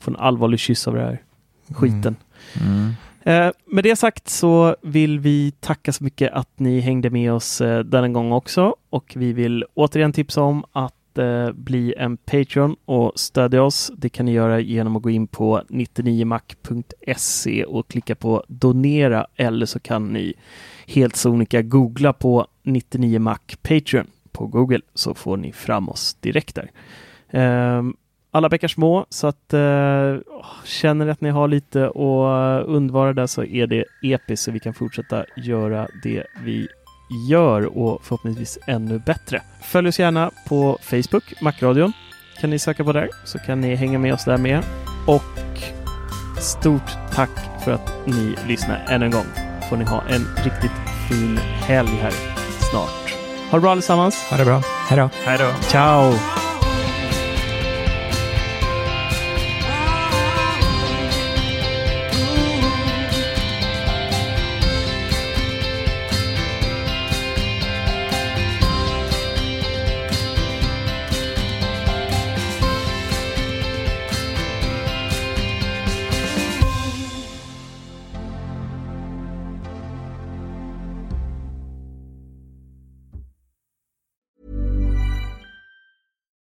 får en allvarlig kyss av det här skiten. Mm. Eh, med det sagt så vill vi tacka så mycket att ni hängde med oss eh, denna gång också och vi vill återigen tipsa om att eh, bli en Patreon och stödja oss. Det kan ni göra genom att gå in på 99mac.se och klicka på donera eller så kan ni helt sonika googla på 99mac Patreon på Google så får ni fram oss direkt där. Eh, alla bäckar små, så att eh, känner ni att ni har lite att eh, undvara där så är det episkt så vi kan fortsätta göra det vi gör och förhoppningsvis ännu bättre. Följ oss gärna på Facebook, Macradion. Kan ni söka på där så kan ni hänga med oss där med. Och stort tack för att ni lyssnar än en gång. Får ni ha en riktigt fin helg här snart. Ha det bra allesammans. Ha det bra. Hej då. Hej då. Ciao!